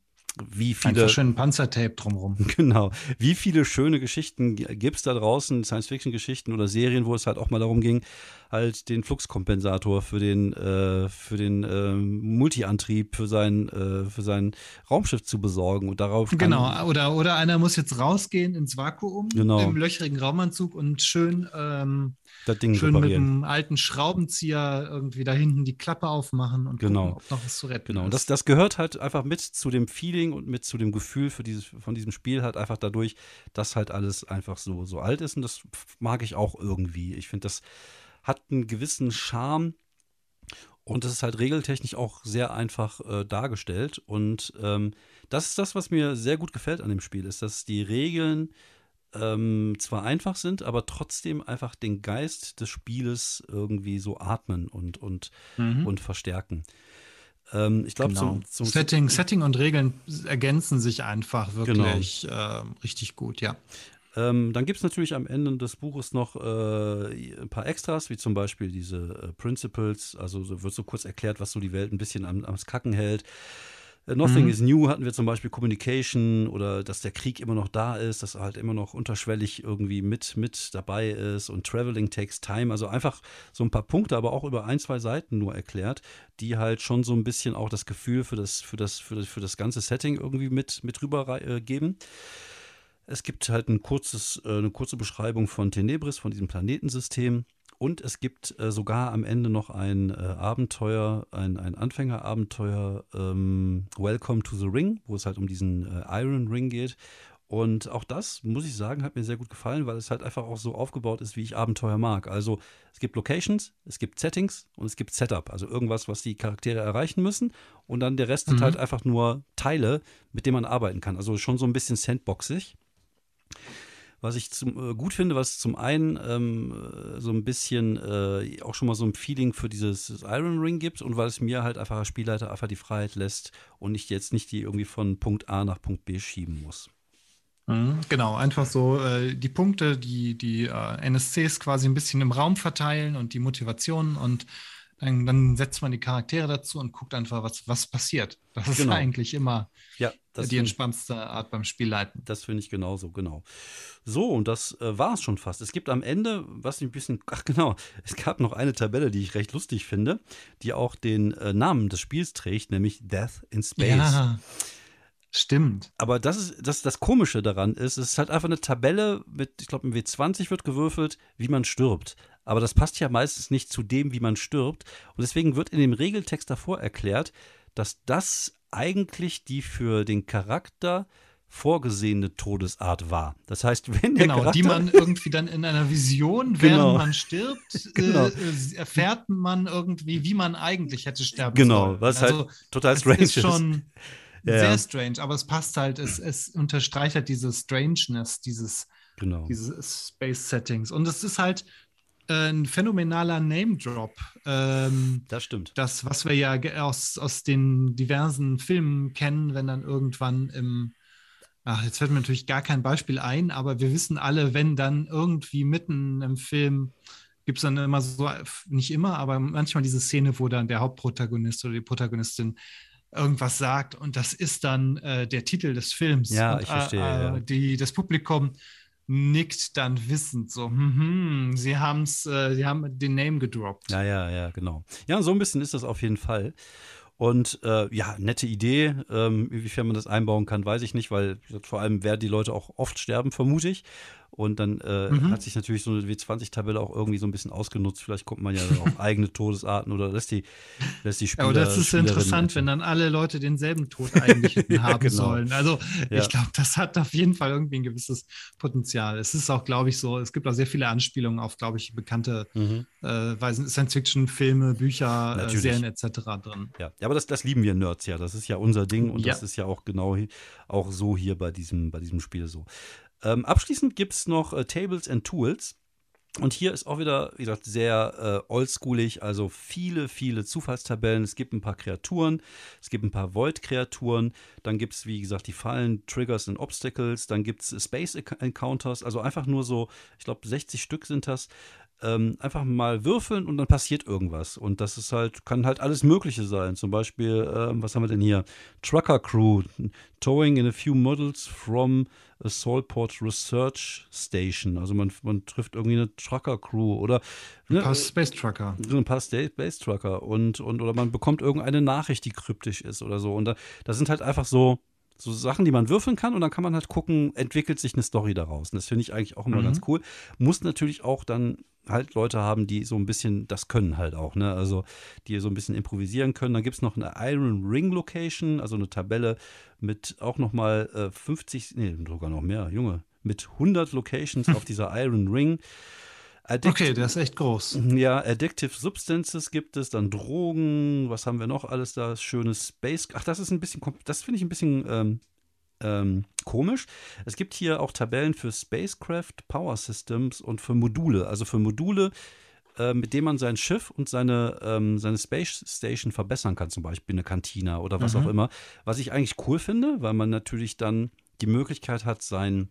wie viele. Einfach schön Panzertape drumherum. Genau. Wie viele schöne Geschichten gibt es da draußen, Science-Fiction-Geschichten oder Serien, wo es halt auch mal darum ging, halt den Fluxkompensator für den, äh, für den äh, Multiantrieb für sein, äh, für sein Raumschiff zu besorgen und darauf. Genau, oder, oder einer muss jetzt rausgehen ins Vakuum genau. im löchrigen Raumanzug und schön, ähm, das Ding schön mit einem alten Schraubenzieher irgendwie da hinten die Klappe aufmachen und genau. gucken, ob noch was zu retten genau. Genau, das, das gehört halt einfach mit zu dem Feeling und mit zu dem Gefühl für dieses, von diesem Spiel halt einfach dadurch, dass halt alles einfach so, so alt ist und das mag ich auch irgendwie. Ich finde, das hat einen gewissen Charme und es ist halt regeltechnisch auch sehr einfach äh, dargestellt. Und ähm, das ist das, was mir sehr gut gefällt an dem Spiel, ist, dass die Regeln ähm, zwar einfach sind, aber trotzdem einfach den Geist des Spieles irgendwie so atmen und, und, mhm. und verstärken. Ähm, ich glaube, genau. zum, zum, Setting, Setting und Regeln ergänzen sich einfach wirklich genau. äh, richtig gut, ja. Ähm, dann gibt es natürlich am Ende des Buches noch äh, ein paar Extras, wie zum Beispiel diese äh, Principles. Also so wird so kurz erklärt, was so die Welt ein bisschen am, am Kacken hält. Äh, Nothing mhm. is New hatten wir zum Beispiel Communication oder dass der Krieg immer noch da ist, dass er halt immer noch unterschwellig irgendwie mit, mit dabei ist und Traveling takes time. Also einfach so ein paar Punkte, aber auch über ein, zwei Seiten nur erklärt, die halt schon so ein bisschen auch das Gefühl für das, für das, für das, für das ganze Setting irgendwie mit, mit rüber äh, geben. Es gibt halt ein kurzes, äh, eine kurze Beschreibung von Tenebris, von diesem Planetensystem. Und es gibt äh, sogar am Ende noch ein äh, Abenteuer, ein, ein Anfängerabenteuer, ähm, Welcome to the Ring, wo es halt um diesen äh, Iron Ring geht. Und auch das, muss ich sagen, hat mir sehr gut gefallen, weil es halt einfach auch so aufgebaut ist, wie ich Abenteuer mag. Also es gibt Locations, es gibt Settings und es gibt Setup, also irgendwas, was die Charaktere erreichen müssen. Und dann der Rest mhm. sind halt einfach nur Teile, mit denen man arbeiten kann. Also schon so ein bisschen sandboxig. Was ich zum, äh, gut finde, was zum einen ähm, äh, so ein bisschen äh, auch schon mal so ein Feeling für dieses Iron Ring gibt und weil es mir halt einfach als Spielleiter einfach die Freiheit lässt und ich jetzt nicht die irgendwie von Punkt A nach Punkt B schieben muss. Mhm, genau, einfach so äh, die Punkte, die, die äh, NSCs quasi ein bisschen im Raum verteilen und die Motivationen und dann, dann, setzt man die Charaktere dazu und guckt einfach, was, was passiert. Das ist genau. eigentlich immer ja, die entspannendste Art beim Spielleiten. Das finde ich genauso, genau. So, und das äh, war es schon fast. Es gibt am Ende, was ein bisschen, ach genau, es gab noch eine Tabelle, die ich recht lustig finde, die auch den äh, Namen des Spiels trägt, nämlich Death in Space. Ja. Stimmt. Aber das ist das, das Komische daran ist, es ist halt einfach eine Tabelle mit, ich glaube, im W20 wird gewürfelt, wie man stirbt. Aber das passt ja meistens nicht zu dem, wie man stirbt. Und deswegen wird in dem Regeltext davor erklärt, dass das eigentlich die für den Charakter vorgesehene Todesart war. Das heißt, wenn der genau, Charakter die man irgendwie dann in einer Vision, während genau. man stirbt, genau. äh, erfährt man irgendwie, wie man eigentlich hätte sterben genau, sollen. Genau, was also, halt total strange ist. Schon ja, sehr strange, aber es passt halt, es, es unterstreicht halt diese Strangeness dieses, genau. dieses Space-Settings. Und es ist halt äh, ein phänomenaler Name-Drop. Ähm, das stimmt. Das, was wir ja aus, aus den diversen Filmen kennen, wenn dann irgendwann im, ach, jetzt fällt mir natürlich gar kein Beispiel ein, aber wir wissen alle, wenn dann irgendwie mitten im Film gibt es dann immer so, nicht immer, aber manchmal diese Szene, wo dann der Hauptprotagonist oder die Protagonistin irgendwas sagt und das ist dann äh, der Titel des Films. Ja, und, ich verstehe. Äh, ja. die, das Publikum nickt dann wissend so, hm, sie haben's, äh, sie haben den Name gedroppt. Ja, ja, ja, genau. Ja, so ein bisschen ist das auf jeden Fall. Und äh, ja, nette Idee. Ähm, inwiefern man das einbauen kann, weiß ich nicht, weil vor allem werden die Leute auch oft sterben, vermute ich. Und dann äh, mhm. hat sich natürlich so eine W20-Tabelle auch irgendwie so ein bisschen ausgenutzt. Vielleicht kommt man ja auf eigene Todesarten oder lässt die, lässt die Spieler. Ja, aber das ist interessant, wenn dann alle Leute denselben Tod eigentlich haben genau. sollen. Also ja. ich glaube, das hat auf jeden Fall irgendwie ein gewisses Potenzial. Es ist auch, glaube ich, so, es gibt auch sehr viele Anspielungen auf, glaube ich, bekannte mhm. äh, Science-Fiction-Filme, Bücher, äh, Serien etc. drin. Ja, ja aber das, das lieben wir Nerds ja. Das ist ja unser Ding und ja. das ist ja auch genau auch so hier bei diesem, bei diesem Spiel so. Ähm, abschließend gibt es noch äh, Tables and Tools. Und hier ist auch wieder, wie gesagt, sehr äh, oldschoolig, also viele, viele Zufallstabellen. Es gibt ein paar Kreaturen, es gibt ein paar Void-Kreaturen, dann gibt es, wie gesagt, die Fallen, Triggers und Obstacles, dann gibt es Space Encounters, also einfach nur so, ich glaube, 60 Stück sind das ähm, einfach mal würfeln und dann passiert irgendwas. Und das ist halt, kann halt alles Mögliche sein. Zum Beispiel, ähm, was haben wir denn hier? Trucker Crew, towing in a few models from a Solport Research Station. Also man, man trifft irgendwie eine Trucker Crew oder ne, ein paar Space Trucker. Ein paar Space Trucker und, und oder man bekommt irgendeine Nachricht, die kryptisch ist oder so. Und da, das sind halt einfach so so Sachen, die man würfeln kann und dann kann man halt gucken, entwickelt sich eine Story daraus. Und das finde ich eigentlich auch immer mhm. ganz cool. Muss natürlich auch dann halt Leute haben, die so ein bisschen das können halt auch, ne? Also die so ein bisschen improvisieren können. Dann gibt es noch eine Iron Ring Location, also eine Tabelle mit auch nochmal äh, 50, nee, sogar noch mehr, Junge, mit 100 Locations auf dieser Iron Ring. Addict okay, der ist echt groß. Ja, Addictive Substances gibt es, dann Drogen, was haben wir noch alles da? Schönes Space. Ach, das ist ein bisschen, das finde ich ein bisschen ähm, ähm, komisch. Es gibt hier auch Tabellen für Spacecraft, Power Systems und für Module. Also für Module, äh, mit denen man sein Schiff und seine, ähm, seine Space Station verbessern kann, zum Beispiel eine Kantina oder was mhm. auch immer. Was ich eigentlich cool finde, weil man natürlich dann die Möglichkeit hat, sein,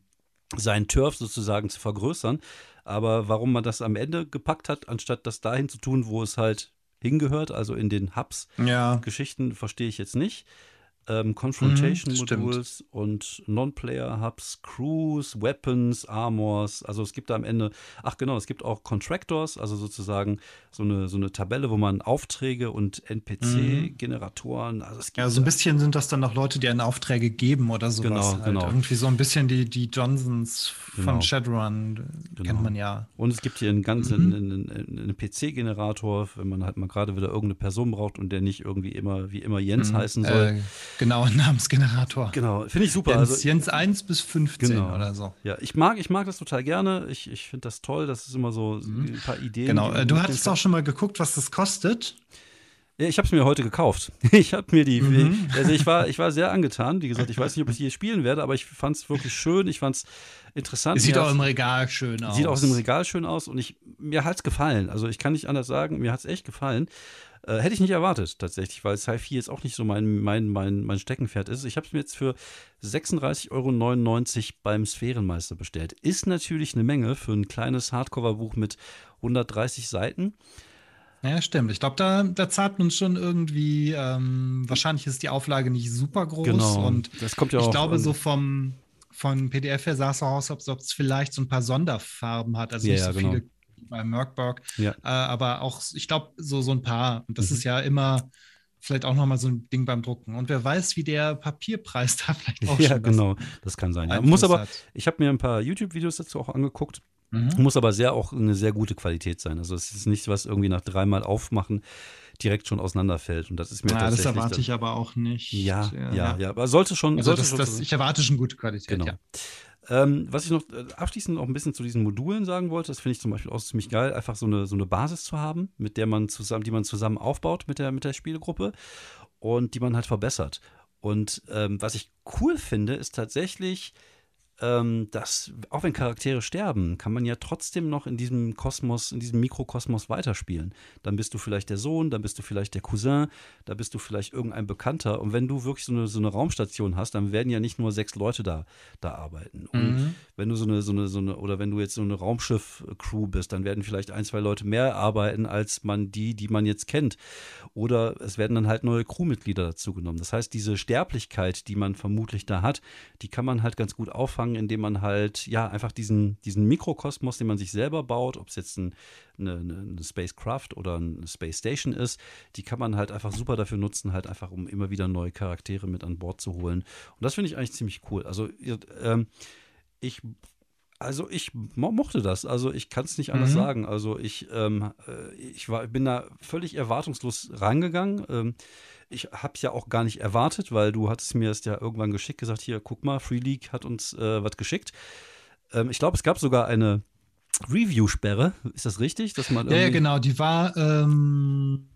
sein Turf sozusagen zu vergrößern. Aber warum man das am Ende gepackt hat, anstatt das dahin zu tun, wo es halt hingehört, also in den Hubs-Geschichten, ja. verstehe ich jetzt nicht ähm, Confrontation mhm, Modules und Non-Player Hubs, Crews, Weapons, Armors. Also es gibt da am Ende, ach genau, es gibt auch Contractors, also sozusagen so eine, so eine Tabelle, wo man Aufträge und NPC-Generatoren, also es gibt Ja, so ein bisschen sind das dann noch Leute, die einen Aufträge geben oder sowas. Genau, halt. genau. Irgendwie so ein bisschen die, die Johnsons genau. von Shadowrun, genau. kennt man ja. Und es gibt hier einen ganzen mhm. einen, einen PC-Generator, wenn man halt mal gerade wieder irgendeine Person braucht und der nicht irgendwie immer, wie immer Jens mhm. heißen soll. Äh, Genau, ein Namensgenerator. Genau, finde ich super. Jens, also, Jens 1 bis 15 genau. oder so. Ja, ich mag, ich mag das total gerne. Ich, ich finde das toll. Das ist immer so mhm. ein paar Ideen. Genau, äh, du hattest auch schon mal geguckt, was das kostet. Ich habe es mir heute gekauft. Ich habe mir die, mhm. also ich war, ich war sehr angetan. Wie gesagt, ich weiß nicht, ob ich hier spielen werde, aber ich fand es wirklich schön. Ich fand es interessant. Sieht auch im Regal schön aus. Sieht auch im Regal schön aus und ich, mir hat es gefallen. Also ich kann nicht anders sagen, mir hat es echt gefallen. Äh, hätte ich nicht erwartet, tatsächlich, weil Sci-Fi jetzt auch nicht so mein, mein, mein, mein Steckenpferd ist. Ich habe es mir jetzt für 36,99 Euro beim Sphärenmeister bestellt. Ist natürlich eine Menge für ein kleines Hardcover-Buch mit 130 Seiten. Ja, stimmt. Ich glaube, da, da zahlt man schon irgendwie, ähm, wahrscheinlich ist die Auflage nicht super groß. Genau. Und das kommt ja ich auch, glaube, so vom, von PDF her sah es aus, als ob es vielleicht so ein paar Sonderfarben hat. Also ja, nicht so ja, genau. viele bei Merkberg. Ja. Äh, aber auch, ich glaube, so, so ein paar. Und das mhm. ist ja immer vielleicht auch nochmal so ein Ding beim Drucken. Und wer weiß, wie der Papierpreis da vielleicht auch Ja, genau, das kann sein. Ja. Muss aber, ich habe mir ein paar YouTube-Videos dazu auch angeguckt. Mhm. Muss aber sehr auch eine sehr gute Qualität sein. Also es ist nicht was irgendwie nach dreimal aufmachen direkt schon auseinanderfällt. Und das ist mir ja, tatsächlich. Das erwarte ich aber auch nicht. Ja, ja, ja. ja. Aber sollte schon. Also sollte das, schon das, ich erwarte schon gute Qualität. Genau. Ja. Ähm, was ich noch äh, abschließend noch ein bisschen zu diesen Modulen sagen wollte, das finde ich zum Beispiel auch ziemlich geil, einfach so eine, so eine Basis zu haben, mit der man zusammen, die man zusammen aufbaut mit der, mit der Spielgruppe und die man halt verbessert. Und ähm, was ich cool finde, ist tatsächlich, ähm, dass, auch wenn Charaktere sterben, kann man ja trotzdem noch in diesem Kosmos, in diesem Mikrokosmos weiterspielen. Dann bist du vielleicht der Sohn, dann bist du vielleicht der Cousin, da bist du vielleicht irgendein Bekannter. Und wenn du wirklich so eine, so eine Raumstation hast, dann werden ja nicht nur sechs Leute da, da arbeiten. Und mhm. Wenn du so eine, so eine, so eine, oder wenn du jetzt so eine Raumschiff-Crew bist, dann werden vielleicht ein, zwei Leute mehr arbeiten, als man die, die man jetzt kennt. Oder es werden dann halt neue Crewmitglieder dazu genommen. Das heißt, diese Sterblichkeit, die man vermutlich da hat, die kann man halt ganz gut auffangen indem man halt, ja, einfach diesen, diesen Mikrokosmos, den man sich selber baut, ob es jetzt ein, eine, eine Spacecraft oder eine Space Station ist, die kann man halt einfach super dafür nutzen, halt einfach, um immer wieder neue Charaktere mit an Bord zu holen. Und das finde ich eigentlich ziemlich cool. Also, ähm, ich also ich mochte das. Also ich kann es nicht anders mhm. sagen. Also ich, ähm, äh, ich war, bin da völlig erwartungslos rangegangen. Ähm, ich habe es ja auch gar nicht erwartet, weil du hattest mir es ja irgendwann geschickt, gesagt, hier, guck mal, Free League hat uns äh, was geschickt. Ähm, ich glaube, es gab sogar eine Review-Sperre. Ist das richtig? Dass man ja, ja, genau. Die war, ähm,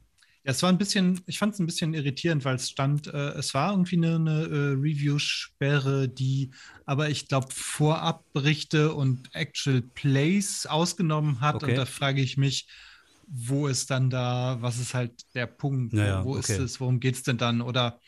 Ja, es war ein bisschen, ich fand es ein bisschen irritierend, weil es stand, äh, es war irgendwie eine, eine äh, Review-Sperre, die aber ich glaube Vorabberichte und Actual Plays ausgenommen hat. Okay. Und da frage ich mich, wo ist dann da, was ist halt der Punkt? Naja, wo okay. ist es, worum geht es denn dann? Oder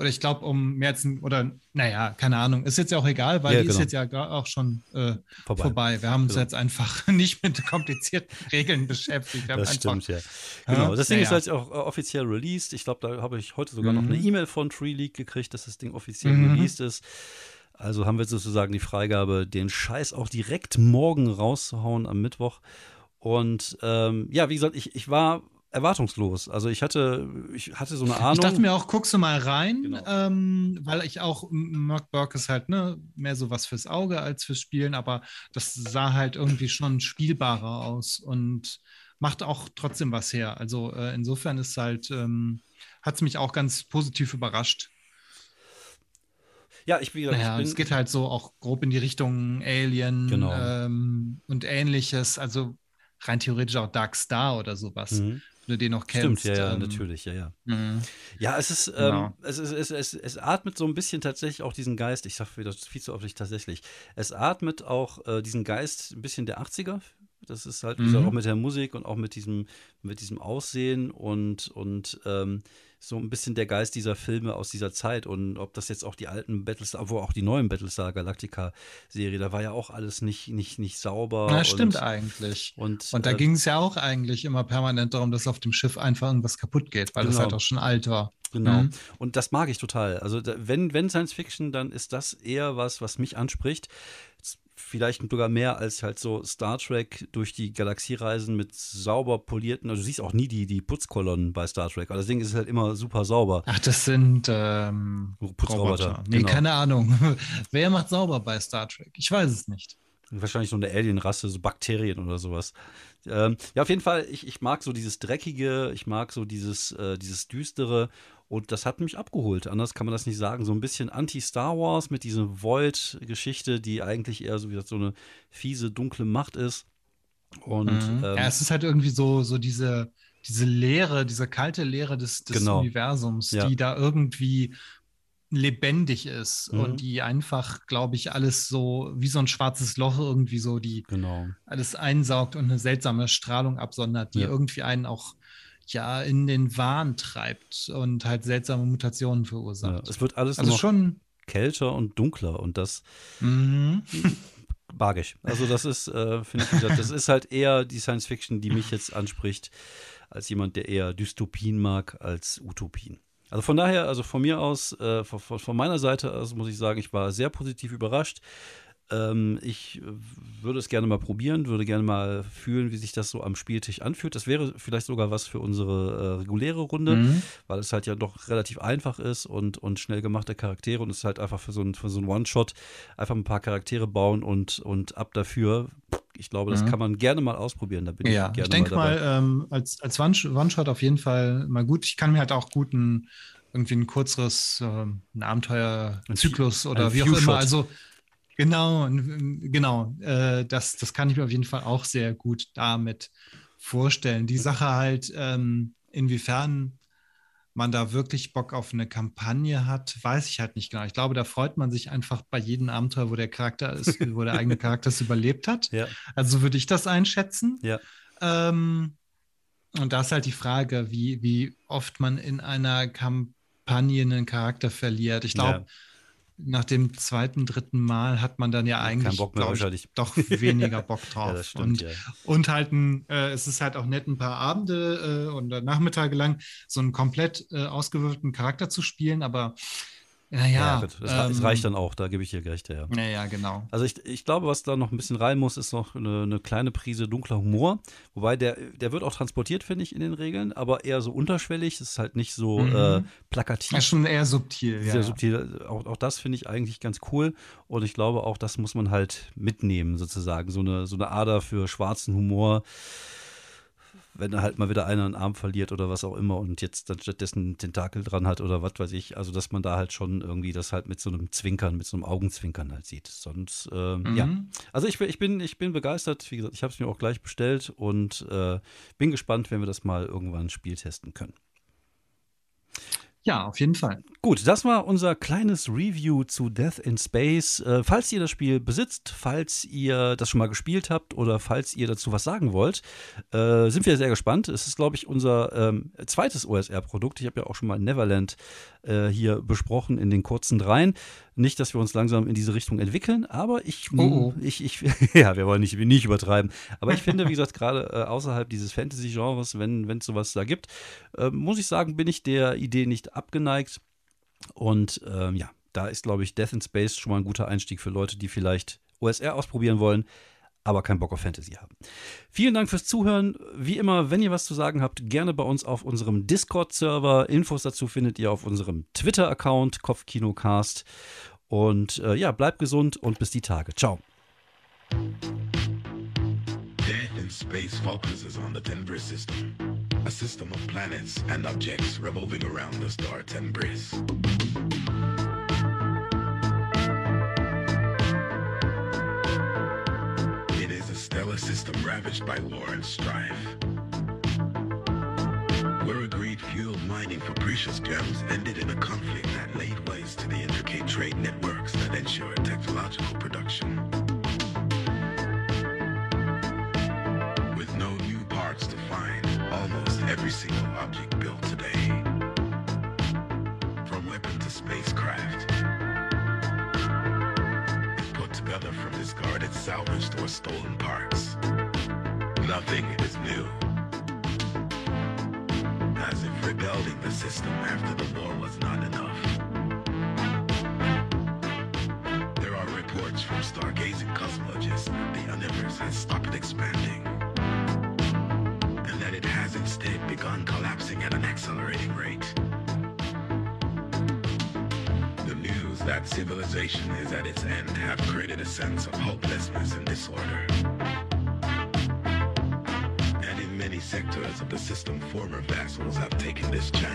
oder ich glaube, um ein, oder naja, keine Ahnung. Ist jetzt ja auch egal, weil ja, die genau. ist jetzt ja auch schon äh, vorbei. vorbei. Wir haben uns genau. jetzt einfach nicht mit komplizierten Regeln beschäftigt. das einfach, stimmt, ja. Genau. Das Ding ist halt auch offiziell released. Ich glaube, da habe ich heute sogar mhm. noch eine mhm. E-Mail von Tree League gekriegt, dass das Ding offiziell mhm. released ist. Also haben wir sozusagen die Freigabe, den Scheiß auch direkt morgen rauszuhauen am Mittwoch. Und ähm, ja, wie gesagt, ich, ich war erwartungslos. Also ich hatte, ich hatte so eine Ahnung. Ich dachte mir auch, guckst du mal rein, genau. ähm, weil ich auch, Mark Burke ist halt ne, mehr so was fürs Auge als fürs Spielen, aber das sah halt irgendwie schon spielbarer aus und macht auch trotzdem was her. Also äh, insofern ist halt, ähm, hat es mich auch ganz positiv überrascht. Ja, ich, wie naja, ich bin, es geht halt so auch grob in die Richtung Alien genau. ähm, und ähnliches. Also rein theoretisch auch Dark Star oder sowas. Mhm du den noch kennst. Stimmt, ja, ja, ähm, natürlich, ja, ja. Mhm. Ja, es ist, ähm, genau. es, ist es, es, es, atmet so ein bisschen tatsächlich auch diesen Geist, ich sage wieder viel zu oft tatsächlich, es atmet auch äh, diesen Geist ein bisschen der 80er. Das ist halt mhm. auch mit der Musik und auch mit diesem, mit diesem Aussehen und, und ähm, so ein bisschen der Geist dieser Filme aus dieser Zeit und ob das jetzt auch die alten Battlestar, obwohl auch die neuen Battlestar Galactica Serie, da war ja auch alles nicht, nicht, nicht sauber. Na, stimmt eigentlich. Und, und da äh, ging es ja auch eigentlich immer permanent darum, dass auf dem Schiff einfach irgendwas kaputt geht, weil genau. das halt auch schon alt war. Genau. Mhm. Und das mag ich total. Also da, wenn, wenn Science Fiction, dann ist das eher was, was mich anspricht vielleicht sogar mehr als halt so Star Trek durch die Galaxie reisen mit sauber polierten, also du siehst auch nie die, die Putzkolonnen bei Star Trek, aber das Ding ist halt immer super sauber. Ach, das sind ähm, Putzroboter. Roboter. Nee, genau. keine Ahnung. Wer macht sauber bei Star Trek? Ich weiß es nicht. Wahrscheinlich so eine Alien-Rasse, so Bakterien oder sowas. Ähm, ja, auf jeden Fall, ich, ich mag so dieses Dreckige, ich mag so dieses, äh, dieses Düstere und das hat mich abgeholt. Anders kann man das nicht sagen. So ein bisschen Anti-Star Wars mit dieser Void-Geschichte, die eigentlich eher so, wie gesagt, so eine fiese, dunkle Macht ist. Und, mhm. ähm, ja, es ist halt irgendwie so, so diese, diese Leere, diese kalte Leere des, des genau. Universums, ja. die da irgendwie lebendig ist mhm. und die einfach, glaube ich, alles so wie so ein schwarzes Loch irgendwie so, die genau. alles einsaugt und eine seltsame Strahlung absondert, die ja. irgendwie einen auch ja in den Wahn treibt und halt seltsame Mutationen verursacht. Ja, es wird alles also schon kälter und dunkler und das mhm. mag ich. Also das ist, äh, finde ich, das ist halt eher die Science Fiction, die mich jetzt anspricht, als jemand, der eher Dystopien mag als Utopien. Also von daher, also von mir aus, äh, von, von, meiner Seite aus muss ich sagen, ich war sehr positiv überrascht. Ähm, ich würde es gerne mal probieren, würde gerne mal fühlen, wie sich das so am Spieltisch anfühlt. Das wäre vielleicht sogar was für unsere äh, reguläre Runde, mhm. weil es halt ja doch relativ einfach ist und, und schnell gemachte Charaktere und es ist halt einfach für so ein, so ein One-Shot einfach ein paar Charaktere bauen und, und ab dafür. Ich glaube, das mhm. kann man gerne mal ausprobieren. Da bin ja, ich gerne ich denke mal, mal ähm, als, als One-Shot auf jeden Fall mal gut. Ich kann mir halt auch guten irgendwie ein kürzeres äh, ein Abenteuerzyklus oder ein wie auch immer. Also Genau, genau. Äh, das, das kann ich mir auf jeden Fall auch sehr gut damit vorstellen. Die Sache halt, ähm, inwiefern man da wirklich Bock auf eine Kampagne hat, weiß ich halt nicht genau. Ich glaube, da freut man sich einfach bei jedem Abenteuer, wo der Charakter ist, wo der eigene Charakter es überlebt hat. Ja. Also würde ich das einschätzen. Ja. Ähm, und da ist halt die Frage, wie, wie oft man in einer Kampagne einen Charakter verliert. Ich glaube, ja nach dem zweiten, dritten Mal hat man dann ja eigentlich ich, doch weniger Bock drauf. ja, stimmt, und, ja. und halt ein, äh, es ist halt auch nett, ein paar Abende äh, und Nachmittage lang so einen komplett äh, ausgewürfelten Charakter zu spielen, aber naja. Ja, das, ähm, reicht dann auch, da gebe ich dir recht, ja. Ja, genau. Also ich, ich glaube, was da noch ein bisschen rein muss, ist noch eine, eine kleine Prise dunkler Humor. Wobei der, der wird auch transportiert, finde ich, in den Regeln, aber eher so unterschwellig. Es ist halt nicht so mhm. äh, plakativ. Ja, schon eher subtil, Sehr ja. subtil. Auch, auch das finde ich eigentlich ganz cool. Und ich glaube, auch das muss man halt mitnehmen, sozusagen. So eine, so eine Ader für schwarzen Humor wenn er halt mal wieder einer einen Arm verliert oder was auch immer und jetzt dann stattdessen einen Tentakel dran hat oder was weiß ich. Also, dass man da halt schon irgendwie das halt mit so einem Zwinkern, mit so einem Augenzwinkern halt sieht. Sonst, äh, mhm. ja. Also, ich, ich, bin, ich bin begeistert. Wie gesagt, ich habe es mir auch gleich bestellt und äh, bin gespannt, wenn wir das mal irgendwann spieltesten können. Ja, auf jeden Fall. Gut, das war unser kleines Review zu Death in Space. Äh, falls ihr das Spiel besitzt, falls ihr das schon mal gespielt habt oder falls ihr dazu was sagen wollt, äh, sind wir sehr gespannt. Es ist, glaube ich, unser ähm, zweites OSR-Produkt. Ich habe ja auch schon mal Neverland äh, hier besprochen in den kurzen dreien. Nicht, dass wir uns langsam in diese Richtung entwickeln, aber ich, oh, oh. ich, ich ja, wir wollen nicht, nicht übertreiben. Aber ich finde, wie gesagt, gerade äh, außerhalb dieses Fantasy-Genres, wenn es sowas da gibt, äh, muss ich sagen, bin ich der Idee nicht abgeneigt. Und ähm, ja, da ist, glaube ich, Death in Space schon mal ein guter Einstieg für Leute, die vielleicht OSR ausprobieren wollen, aber keinen Bock auf Fantasy haben. Vielen Dank fürs Zuhören. Wie immer, wenn ihr was zu sagen habt, gerne bei uns auf unserem Discord-Server. Infos dazu findet ihr auf unserem Twitter-Account, Kopfkinocast. Und äh, ja, bleibt gesund und bis die Tage. Ciao. Space focuses on the Tenbris system. A system of planets and objects revolving around the star Tenbris. Stellar system ravaged by war and strife. Where agreed fuel mining for precious gems ended in a conflict that laid waste to the intricate trade networks that ensure technological production. With no new parts to find, almost every single object built today, from weapon to spacecraft, salvaged, or stolen parts. Nothing is new. As if rebuilding the system after the war was not enough. There are reports from stargazing cosmologists that the universe has stopped expanding. And that it has instead begun collapsing at an accelerating rate. That civilization is at its end have created a sense of hopelessness and disorder. And in many sectors of the system, former vassals have taken this chance